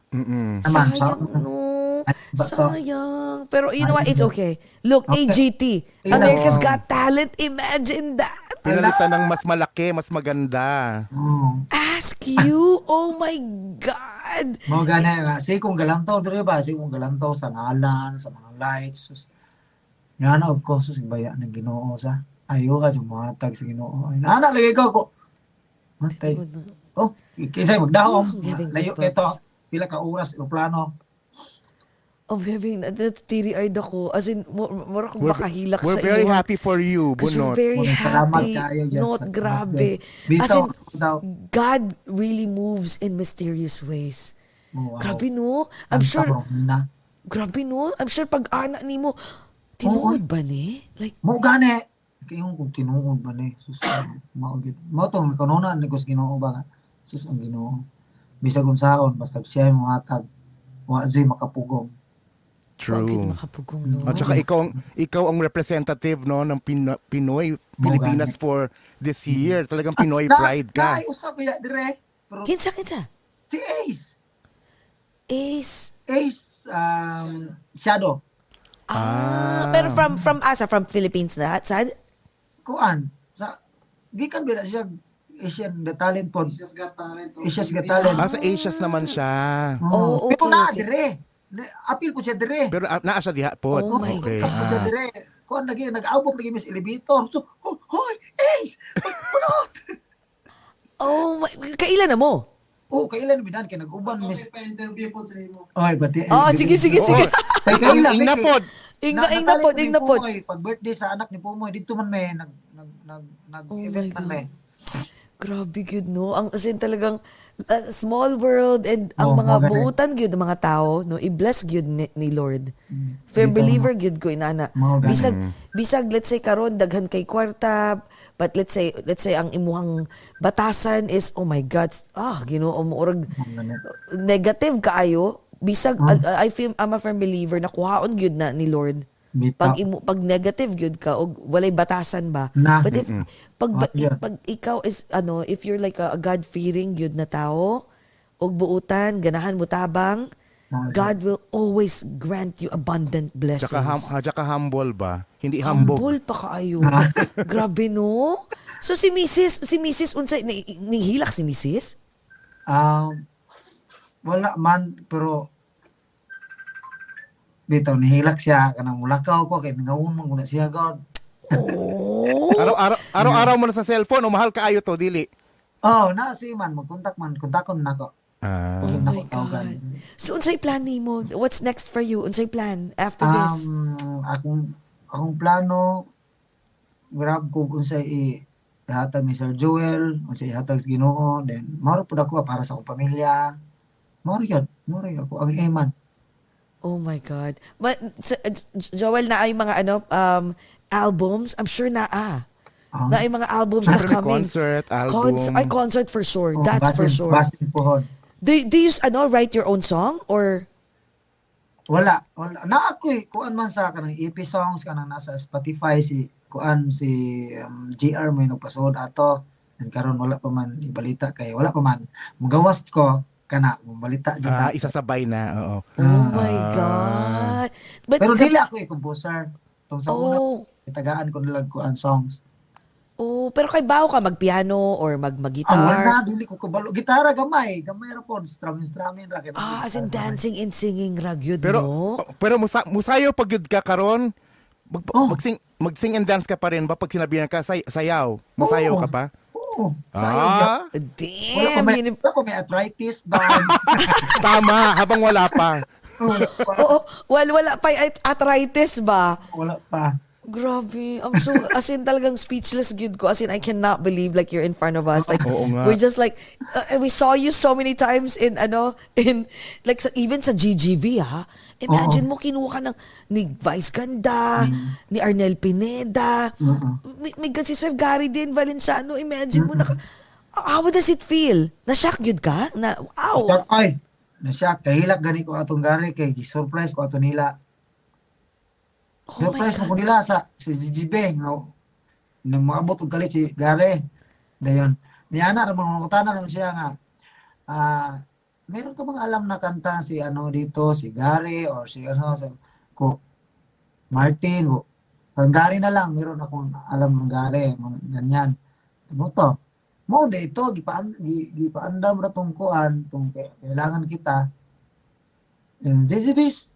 Mm-mm. Sayang, sa- no. Sayang. Pero you know what? It's okay. Look, Okay. AGT. America's. Got Talent. Imagine that. Pinalitan ng mas malaki, mas maganda. Oo. Ask you. Oh my God. Mo gani nga si kung galantaw diri ba si kung galantaw sa ngalan sa mga lights. Sus. Yan of course sus baya ng Ginoo sa. Ayo ka yung matag sa Ginoo. Ay, Nana lagi ka ko. Matay. Oh, kinsa magdahom. Oh, Layo kay to. Pila ka oras plano. Oh, baby, natitiri-eyed ako. As in, mura kong We're, makahilak we're sa very inyo. happy for you, Because we're Bunot. very Bunot, happy. Not grabe. As in. God really moves in mysterious ways. Oh, wow. Grabe no? I'm sure, grabe no? I'm sure pag anak ni mo, tinuod ba ni? Like, Mo gani. Kayong kung tinuod ba ni. Sus. Mao gid. Mo tong kanuna ni kus Ginoo ba. nga. Sus ang Ginoo. Bisag unsaon basta siya mo hatag. Wa jay makapugong. True. True. makapugong no? At saka ikaw, ang- ikaw ang representative no ng Pino- Pinoy, Pilipinas for this year. Talagang Pinoy Na- pride ka. Na, usap ya dire. Pero Kinsa, kinsa? si Ace. Ace. Ace um Shadow. Ah, pero from from asa from Philippines na sad? Kuan sa gikan bila siya Asian the talent pod. Asia's Got Talent. Ah, sa Asias naman siya. Oh, Pero okay, na okay. dire. Na- Apil po siya dire. Pero ah, naa siya diha po. Oh my okay. Ikaw po siya Ah. dire. Kuan lagi nag-abot lagi mis elevator. So, oh, hoy, Ace. Punot. Oh, my, kailan na mo? Oh, kailan bidan kay nag-uban mis. pa-interview po sa imo. Oy, pati. Oh, sige, sige, sige. Kay kailan Ing na pod. Ing na, ing na pod, ing na pod. Pag birthday sa anak ni Pumoy, dito man may nag nag nag Oh my man may. Grabe gyud no. Ang as in talagang uh, small world and ang Oh, mga buutan gyud ng mga tao no i-bless gyud ni, ni Lord. Firm Dito, believer gyud ko inana. Ganun. Bisag bisag let's say karon daghan kay kwarta but let's say let's say ang imuhang batasan is oh my god ah Ginoo mo orag negative kaayo bisag Hmm. uh, I feel I'm a firm believer na kuhaon gyud na ni Lord. Pag imo pag negative gyud ka og walay batasan ba. Na. But if pag ba- Ah, yeah. pag ikaw is ano if you're like a, a God fearing gyud na tao og buutan ganahan mo tabang Ah, God will always grant you abundant blessings. Tsaka, hum, ah, tsaka humble ba? Hindi hambog. Humble pa kaayo. Grabe no. So si Mrs. si Mrs. unsay ni, nihilak si Mrs. Um, wala man, pero bitaw nihilak siya kanang mulakaw ko kay mingawon man guna siya god. Oh. Araw-araw, araw-araw mo na sa cellphone, o mahal ka ayo to, dili. Oh, na si man magkontak man, kontakon na ako. Ah. Oh Wala my. God. So unsay plan nimo? What's next for you? Unsay plan after this? Um, akong akong plano grab ko unsay i ihatag ni Sir Joel, unsay ihatag sa Ginoo, then maro pud ako para sa akong pamilya. Maro yun, maro yun ako ang iman. Oh my God. But, Joel, na ay mga ano, um, albums? I'm sure na ah. Ah. Na ay mga albums na coming. concert, album. Cons- ay, concert for sure. Oh, That's for basin- sure. Basin pohon. Do, do you, ano, write your own song? Or, Wala, wala. Na ako eh, kuan man sa kanang EP songs kanang nasa Spotify si kuan si um, GR may nagpasod ato. And karon wala pa man ibalita kay wala pa man. Mugawas ko kana balita jud Ah, isasabay na, oo. oh my Ah. God. But, Pero dili ako eh composer. Tong sa una oh, itagaan ko nilang kuan songs. oh, pero kay bawo ka mag-piano or mag Ah, wala mag-guitar? dili ko kabalo. Gitara gamay, gamay ra pod, strumming strumming ra kay. Ah, as in dancing and singing ra gyud, Pero no? pero musa, musayo pag yun ka karon Mag, Oh. magsing, magsing and dance ka pa rin ba pag sinabihan ka say, sayaw? Masayaw Oo. ka pa? Oo. Sayang. Ah, Wala ko Damn, may, yun, wala ko may arthritis ba? tama. Habang wala pa. Oo, well, wala pa yung arthritis ba? wala pa. Grabe. I'm so, as in talagang speechless good ko. As in, I cannot believe like you're in front of us. Like, Oo nga. we're just like, uh, we saw you so many times in, ano, in, like, sa, even sa GGV, ha? Imagine mo, kinuha ka ng, ni Vice Ganda, ni Arnel Pineda, may, may si Sir Gary din, Valenciano. Imagine mo, naka, how does it feel? Na-shock yun ka? Na, wow. Shock, ay, na siya, kahilak gani ko atong gari kay surprise ko ato nila. Oh surprise ko nila sa si Gigi Beng. nga nang maabot og galit si Gary. Dayon. Ni ana ra mo utana naman siya nga ah meron ka bang alam na kanta si ano dito si Gary or si ano sa ko Martin ko kang Gary na lang meron akong alam ng Gary ganyan mo to mo de ito gipaan gi, gipaandam ra tong kuan tong kailangan kita eh, JCB's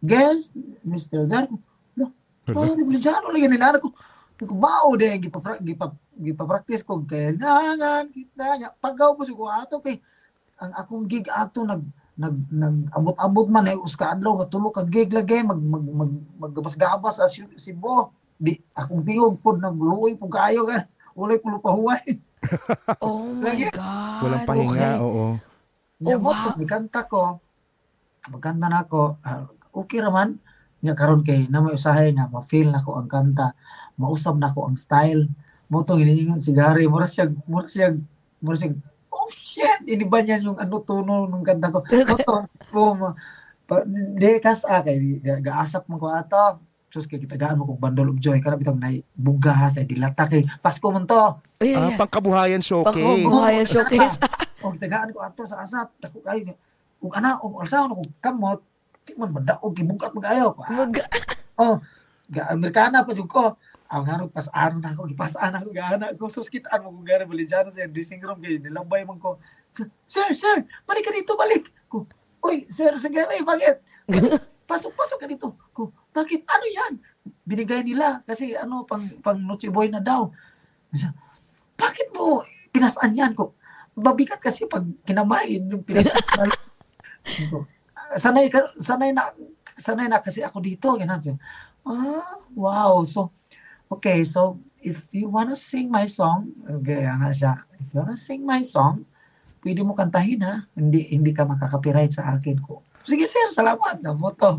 guest Mr. Gar lo oh Biljano lagi ni nana ko ko mao de gipapra gipa gipapractice ko kailangan kita pagaw po ko ato kay ang akong gig ato nag nag nag-abot-abot man ay uska adlaw nga tulo ka gig lagi mag mag mag maggabas-gabas as si Sibo di akong tingog pod na luoy po kayo gan ulay pulo pahuway Oh my God. Walang pahinga, Okay. oo. Nya Oh, mo wow. ni kanta ko. Magkanta na ako. ah, okay raman. Nya karon kay na may usahay nga ma-feel na ko ang kanta. Mausab na ko ang style. Mo tong iniingon si Gary, mura siya mura siya mura siya Oh shit, ini ba niyan yung ano tono ng kanta ko. Mo to, mo ma- pa, di kas ah, kay ga- gaasap mo ko ato. Sus kay kitagaan mo kog bandol og joy kana bitong nay bugas nay dilata kay Pasko man to. Oh, yeah, Ah, yeah. pangkabuhayan showcase. Pangkabuhayan showcase. o tagaan ko ato sa asap dako kayo ug ana ug alsa ko kamot di man madaog gibugat magayo ko Mag- oh ga Amerikana pa jud ko ang harog pas ano na ako gipasaan ako gaana ko. Sus kitaan mo kung gana Balinciano sa dressing room kay nilambay man ko. Sir sir balik ka dito balik! Ko oy sir sige bakit? Pasok pasok ka dito. Ko bakit? Ano yan? Binigay nila kasi ano pang pang Noche Boy na daw. Bakit mo pinasaan yan? Ko mabigat kasi pag kinamain yung pinasaan sanay ka sanay na sanay na kasi ako dito. Ganun ah wow. So okay so if you wanna sing my song okay nga siya if you wanna sing my song pwede mo kantahin ha hindi hindi ka makaka-copyright sa akin ko sige sir salamat na mo to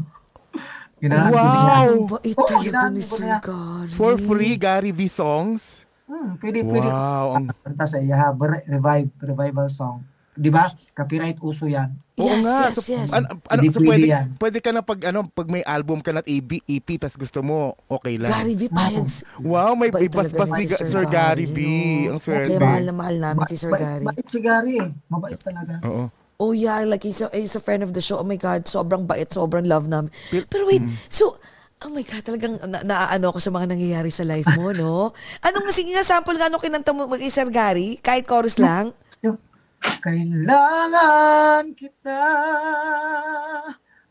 Ginaan. Wow! Oo, talaga ginaan ni ko na. Gary. For free, Gary V songs. Hmm, pwede, pwede Wow. Ang, kanta sa iya, revive, revival song. Di ba? Copyright uso yan. oo Yes, nga. yes, So, yes. Ano, Hindi so pwede pwede, yan. pwede ka na pag, ano, pag may album ka na at EP, EP tas gusto mo, okay lang. Gary V. Payag. Wow, may ibas-bas talaga ni Sir Sir Gary V. Ang swerte. Kaya mahal na mahal namin si Sir Gary. Bait si Gary. eh. Mabait talaga. Oo. Oh yeah, like he's a, he's a friend of the show. Oh my God, sobrang bait, sobrang love namin. Pero wait, so, oh my God, talagang na, naaano ako sa mga nangyayari sa life mo, no? Anong, sige nga, sample nga nung kinanta mo kay Sir Gary? Kahit chorus lang? Kailangan kita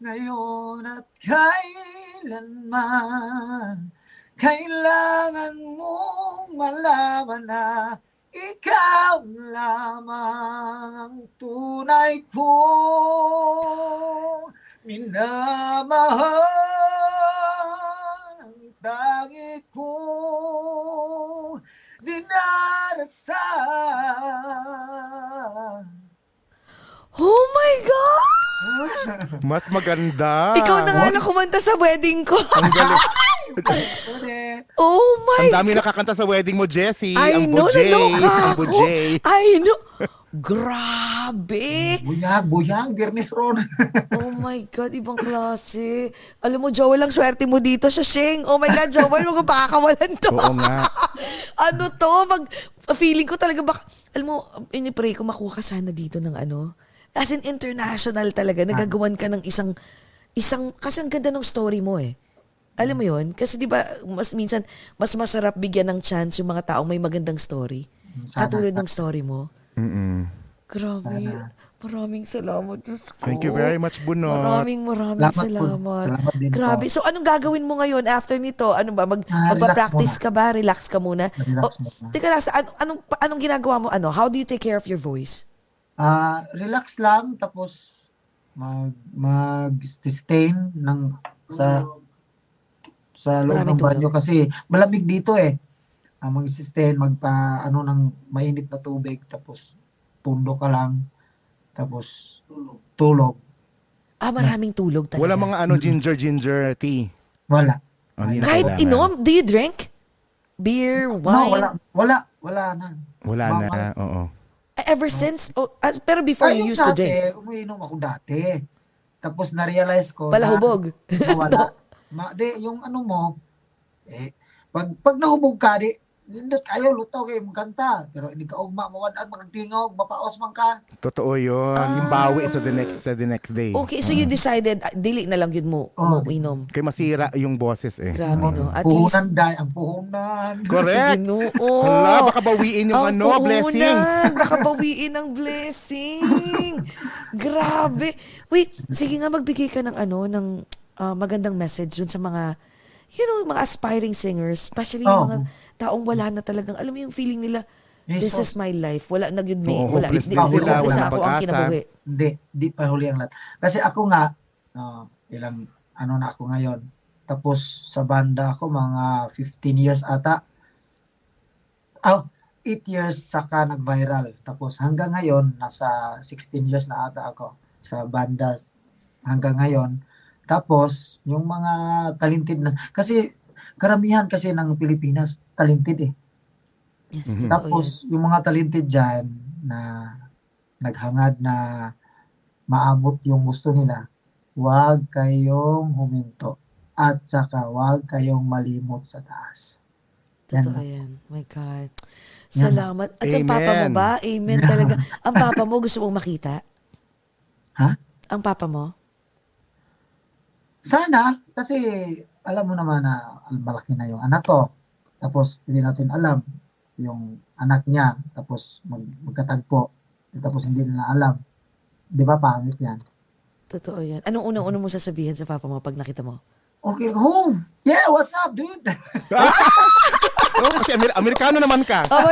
ngayon at kailanman. Kailangan mong malaman na ikaw lamang ang tunay kong minamahal ang tangi kong dinarasal. Oh my God! Mas maganda. Ikaw na nga lang kumanta sa wedding ko. Ang galing. Oh my Ang dami nakakanta sa wedding mo, Jessie. I ang know, Bojay. naloka Ang ako. Bojay. I know. Grabe. Buyag, buyag, Bernis Ron. Oh my God, ibang klase. Alam mo, Joel, ang swerte mo dito sa Sheng. Oh my God, Joel, magpapakawalan to. Oo nga. ano to? Mag, feeling ko talaga baka, alam mo, inipray ko makuha ka sana dito ng ano. As in international talaga. Nagagawan ka ng isang, isang, kasi ang ganda ng story mo eh. Alam mo yun? Kasi di ba, mas minsan, mas masarap bigyan ng chance yung mga taong may magandang story. Sana. Katulad ng story mo. Mm-mm. Grabe. Maraming salamat, Diyos ko. Thank you very much, Bunot. Maraming maraming Salamat po. salamat. Salamat din po. Grabe. So, anong gagawin mo ngayon after nito? Ano ba? Mag, Ah, magpa-practice relax ka ba? Relax ka muna? Relax O, muna. Teka lang, an- anong, anong ginagawa mo? Ano? How do you take care of your voice? Ah, relax lang tapos mag mag-sustain ng sa sa loob Maraming ng banyo tulog. kasi malamig dito eh. Ah, mag-sustain, magpa ano ng mainit na tubig tapos pundo ka lang tapos tulog. Ah, maraming tulog talaga. Wala mga ano ginger ginger tea. Wala. Oh, hindi na Kahit kailangan. inom, do you drink? Beer, wine? No, wala, wala, wala na. Wala na, Mama- oo. Ever since? Oh, ah, pero before Ay, you used to dati, drink? umiinom ako dati. Tapos na-realize ko Palahubog. na wala. Ma, di, yung ano mo, eh, pag, pag nahubog ka, di, nindot kayo, lutaw kayo, magkanta. Pero hindi ka ugma, mawadaan, magtingog, mapaos man ka. Totoo yun. Yung bawi sa the next sa the next day. Okay, so you decided, ah, dili na lang yun mo, mo Oh. inom. Kaya masira yung boses eh. Grabe, no? At least, Puhunan dahil, ang puhunan. Correct. Ginoo. Hala, baka bawiin yung Ang ano, blessings. puhunan, Baka bawiin ang blessing. Grabe. Wait, sige nga magbigay ka ng ano, ng ah, magandang message dun sa mga, you know, mga aspiring singers, especially yung Oh. mga taong wala na talagang, alam mo yung feeling nila, Yes, this oh. is my life. Wala na yun, may. Oo, wala. hopeless Di, na di, sila, hopeless na walang ako ang kinabuhi. Hindi, di pa huli ang lahat. Kasi ako nga, ah, ilang, ano na ako ngayon. Tapos sa banda ako, mga 15 years ata. Oh, 8 years saka nag-viral. Tapos hanggang ngayon, nasa 16 years na ata ako sa banda hanggang ngayon. Tapos, yung mga talented na, kasi karamihan kasi ng Pilipinas, talented eh. Yes, Mhm. totoo Tapos, yung mga talented dyan na naghangad na maabot yung gusto nila, huwag kayong huminto. At saka, huwag kayong malimot sa taas. yan. Totoo yan. My God. Salamat. At yung Amen. papa mo ba? Amen talaga. Ang papa mo gusto mong makita? Ha? Ang papa mo? Sana, kasi alam mo naman na malaki na yung anak ko. Tapos, hindi natin alam yung anak niya. Tapos, mag, magkatagpo. Tapos, hindi nila alam. Di ba, pangit yan? Totoo yan. Anong unang-una mo sasabihin sa papa mo pag nakita mo? Okay, home. Yeah, what's up, dude? Oh, kasi Amer- Amerikano naman ka. God,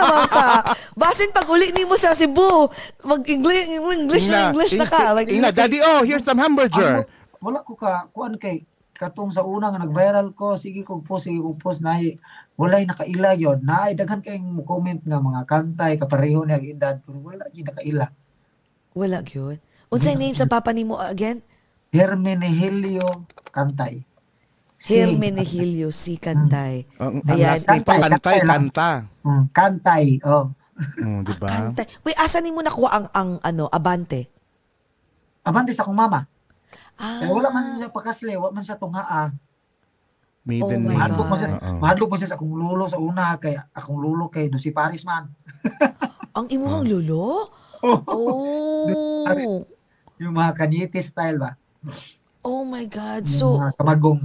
naman ka. Basin pag uli ni mo sa Cebu, mag-English English na English na ka. Like, Ina, daddy, oh, here's some hamburger. Wala ko ka, kuan kay, katong sa una nga nag-viral ko, sige kong post, sige kong post, na walay nakaila yun. Na daghan kayong comment nga mga kantay, kapareho niya ang edad, pero wala yung nakaila. Wala yun. Unsay name sa papa ni mo again? Hermenegilio Kantay. Si- Hermenegilio C. Kantay. Ang, ang Ayan. name pa, Kantay, kanta. Mm, Kantay, oh. Oh, di ba? Kantay. Wait, asa ni mo nakuha ang, ang ano, abante? Abante sa akong mama. Ah, Kaya wala man siya pakasli, wala man siya tunghaa. Maiden Oh my name. Mahadlo God. pa siya, Oo. mahadlo pa siya sa akong lulo sa una, kay akong lulo kay Lucy Paris man. ang imuhang lolo? Oh. Yung mga kanyete style ba? Oh my God. Yung So, mga kamagong.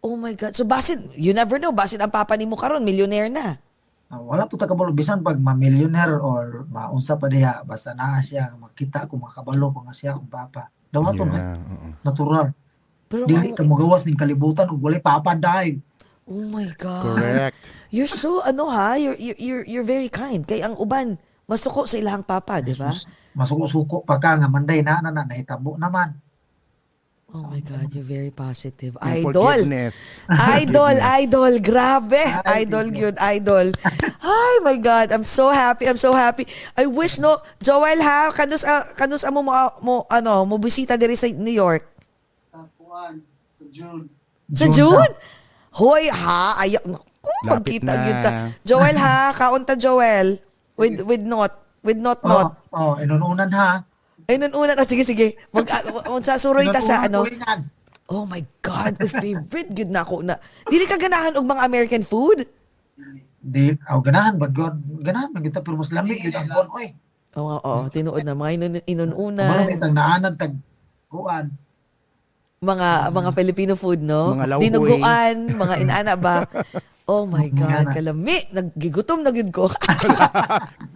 oh my God. So, basin, you never know, basin ang papa ni mo karon, millionaire na. Ah, wala po takabalo bisan pag ma-millionaire or maunsa pa diha basta naa siya makita ko makabalo ko nga siya akong papa daw ato Yeah, oo. natural Pero, dili ka mogawas ning kalibutan ug walay papa dahil oh my God. Correct. You're so, ano ha, you're, you're, you're, you're very kind. Kay ang uban, masuko sa ilahang papa, di ba? masuko-suko pa ka nga manday na na na nahitabo naman Oh my God, you're very positive. Idol. Idol, idol, grabe. Idol yun, idol. Ay, my God, I'm so happy, I'm so happy. I wish, no, Joel ha, kanus, ah, kanus amo mo, mo, ano, mo bisita diri sa New York. sa June Sa June? Hoy, ha, ayak, naku, magkita yun ta. Joel ha, kaunta Joel. With, with not, with not, oh not. oh inununan ha Ay, nun una, oh, sige, sige. Mag, uh, sa suroy ta sa, ano. Oh my God, my favorite good na ako na. Dili ka ganahan og mga American food? di aw ganahan ba god ganahan man kita pero mas lamig yun ang kon oy Oo, oo, tinuod na. Mga inun, inununan, itang naanan tag kuan mga mga Filipino food, no? Mga. Dinuguan, mga inana ba? Oh my God, kalami. Naggigutom na gyud ko.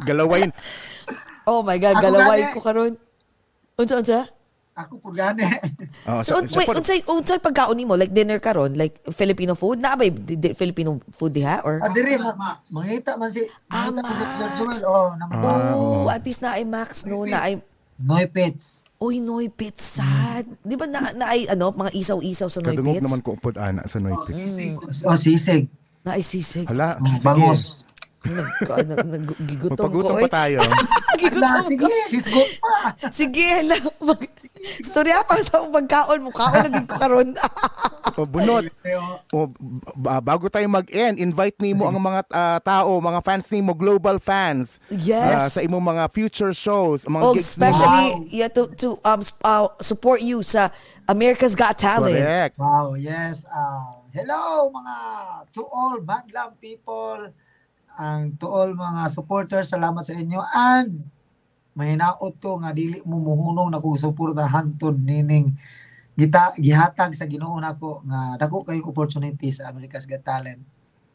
Galawain. Oh my God, gani. ko karon. Unsa unsa? Ako po gani. Oh, So, so- wait, so- unsay unsay pagkaon nimo? Like dinner karon, like Filipino food? Na ba Filipino food diha or? Ah, dire ma, mangita man si Ah, Max. Oh. Oh, at least na ay Max no na ay Noy Pits. Uy, Noy Pizza. Di ba na, na ay ano, mga isaw-isaw sa Noy Kadungog Pits? naman ko upod ana sa Noy Pits. Oh, sisig. Na ay sisig. Hala, Oh, sige. bangos. Nag, nag, nag, gigutom Magpagutom ko. pa tayo. Ala, Gigutom sige, ko. let's go pa. Sige, hala. Mag, storya pa ito, magkaon mo. Kaon na ko karon. O bunot. O, ba- bago tayo mag-end, invite nimo ang mga ah, tao, mga fans nimo, global fans. ah, Yes. sa imong mga future shows, mga Oh, gigs especially yeah, to to um uh, support you sa America's Got Talent. Correct. Wow, yes. Uh, hello mga to all Madlam people, ang to all mga supporters, salamat sa inyo and may naot ko nga dili mo muhunong na kong suporta hantod nining gita gihatag sa Ginoo nako nga dako kayong opportunity sa America's Got Talent.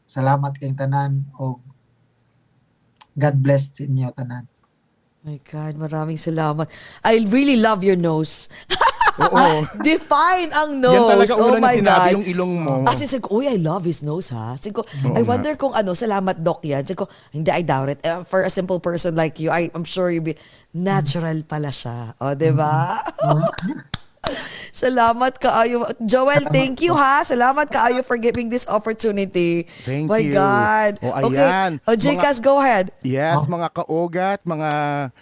Salamat kayong tanan o God bless sa inyo tanan. My God, maraming salamat. I really love your nose. Oo. Define ang nose. Yan talaga oh una na sinabi God. yung ilong mo. As in, sabi ko, uy, I love his nose, ha? Sabi ko, Oo I nga. wonder kung ano, salamat, Doc, yan. Sabi ko, hindi, I doubt it. Uh, for a simple person like you, I, I'm sure you be, natural pala siya. O, di ba? Salamat kaayo. Joel, thank you ha. Salamat kaayo for giving this opportunity. Thank My you. God. O, okay. ayan. O, Jcas, go ahead. Yes, Oh. mga kaugat, mga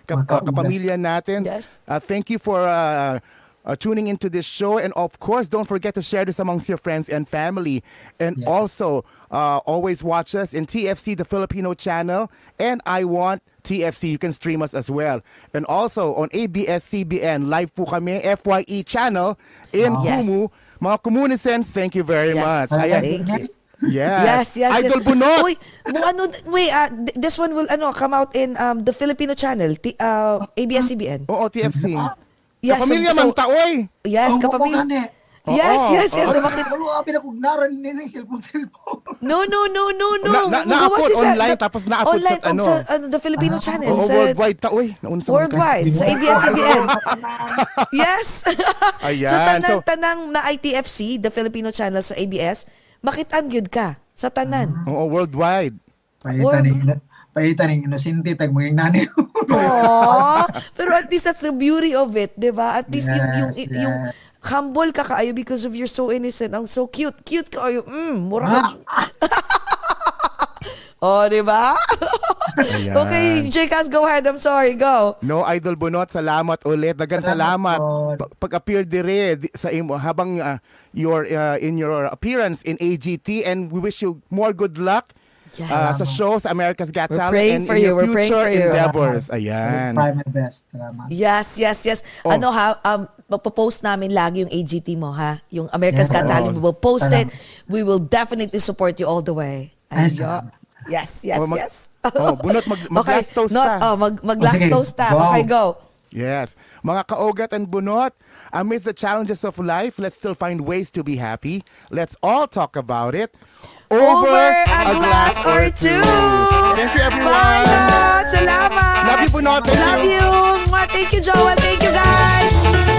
kap- kapamilya natin. Yes. Uh, thank you for uh, uh, tuning into this show. And of course, don't forget to share this amongst your friends and family. And Yes. also, uh, always watch us in TFC, the Filipino channel. And I Want TFC. You can stream us as well. And also on ABS-CBN, live po kami, FYE channel in Wow. Yes. Kumu. Mga Comunicants, thank you very Yes. much. Thank Ayan. you. Yes. Yes, yes, Idol yes. Bunot. Uy, mo ano, wait, uh, th- this one will ano come out in um the Filipino channel, T- uh, ABS-CBN. Oo, TFC. Yes, so- Kapamilya so- man taoy. Yes, Oh, kapamilya. gani. Yes, yes, yes. oo. Bakit? Walo abi na kog naran ni ning cellphone cellphone. No, no, no, no, no. Na- na- si sa- online, tapos na-upload online sa ano. sa ano, the Filipino channel. Oo, sa, worldwide taoy. Naunsa man ka. Worldwide, sa ABS-CBN. yes. Ayan, so, tanang, so- tanang na ITFC, the Filipino channel sa ABS, makitan gyud ka sa tanan. Oo, worldwide. Ni paita ni inosente tag nani. Aww. Pero at least that's the beauty of it, 'di ba? At least yung yung Yes, yung yes. humble ka kaayo because of you're so innocent. Ang so cute. Cute ka ayo. Mm, mura ka. oh, 'di ba? Okay, Jcas, go ahead. I'm sorry. Go. No, Idol Bunot, salamat ulit. Dagan Salamat salamat. Pag-appear dire di- sa imo habang uh, your uh, in your appearance in AGT and we wish you more good luck. Yes. uh, sa show sa America's Got We're Talent praying and for in you. your We're praying future for you. endeavors. Ayan. try my best. Salamat. Yes, yes, yes. Oh. Ano ha, um, magpo-post namin lagi yung AGT mo ha. Yung America's Yes, Got Talent. oh. We will post it. Salamat. We will definitely support you all the way. Salamat. Yes, yes, Oh, mag- yes. oh, bunot, mag- mag- okay. last toast Not, ta. oh, mag, mag last sige. toast ta. Go. Okay, go. Yes. Mga kaugat and bunot, amidst the challenges of life, let's still find ways to be happy. Let's all talk about it. Over, a, glass, or two. Thank you, everyone. Bye. Salamat. Love you, Bunot. Thank Love you. Thank you, Joel. Thank you, guys.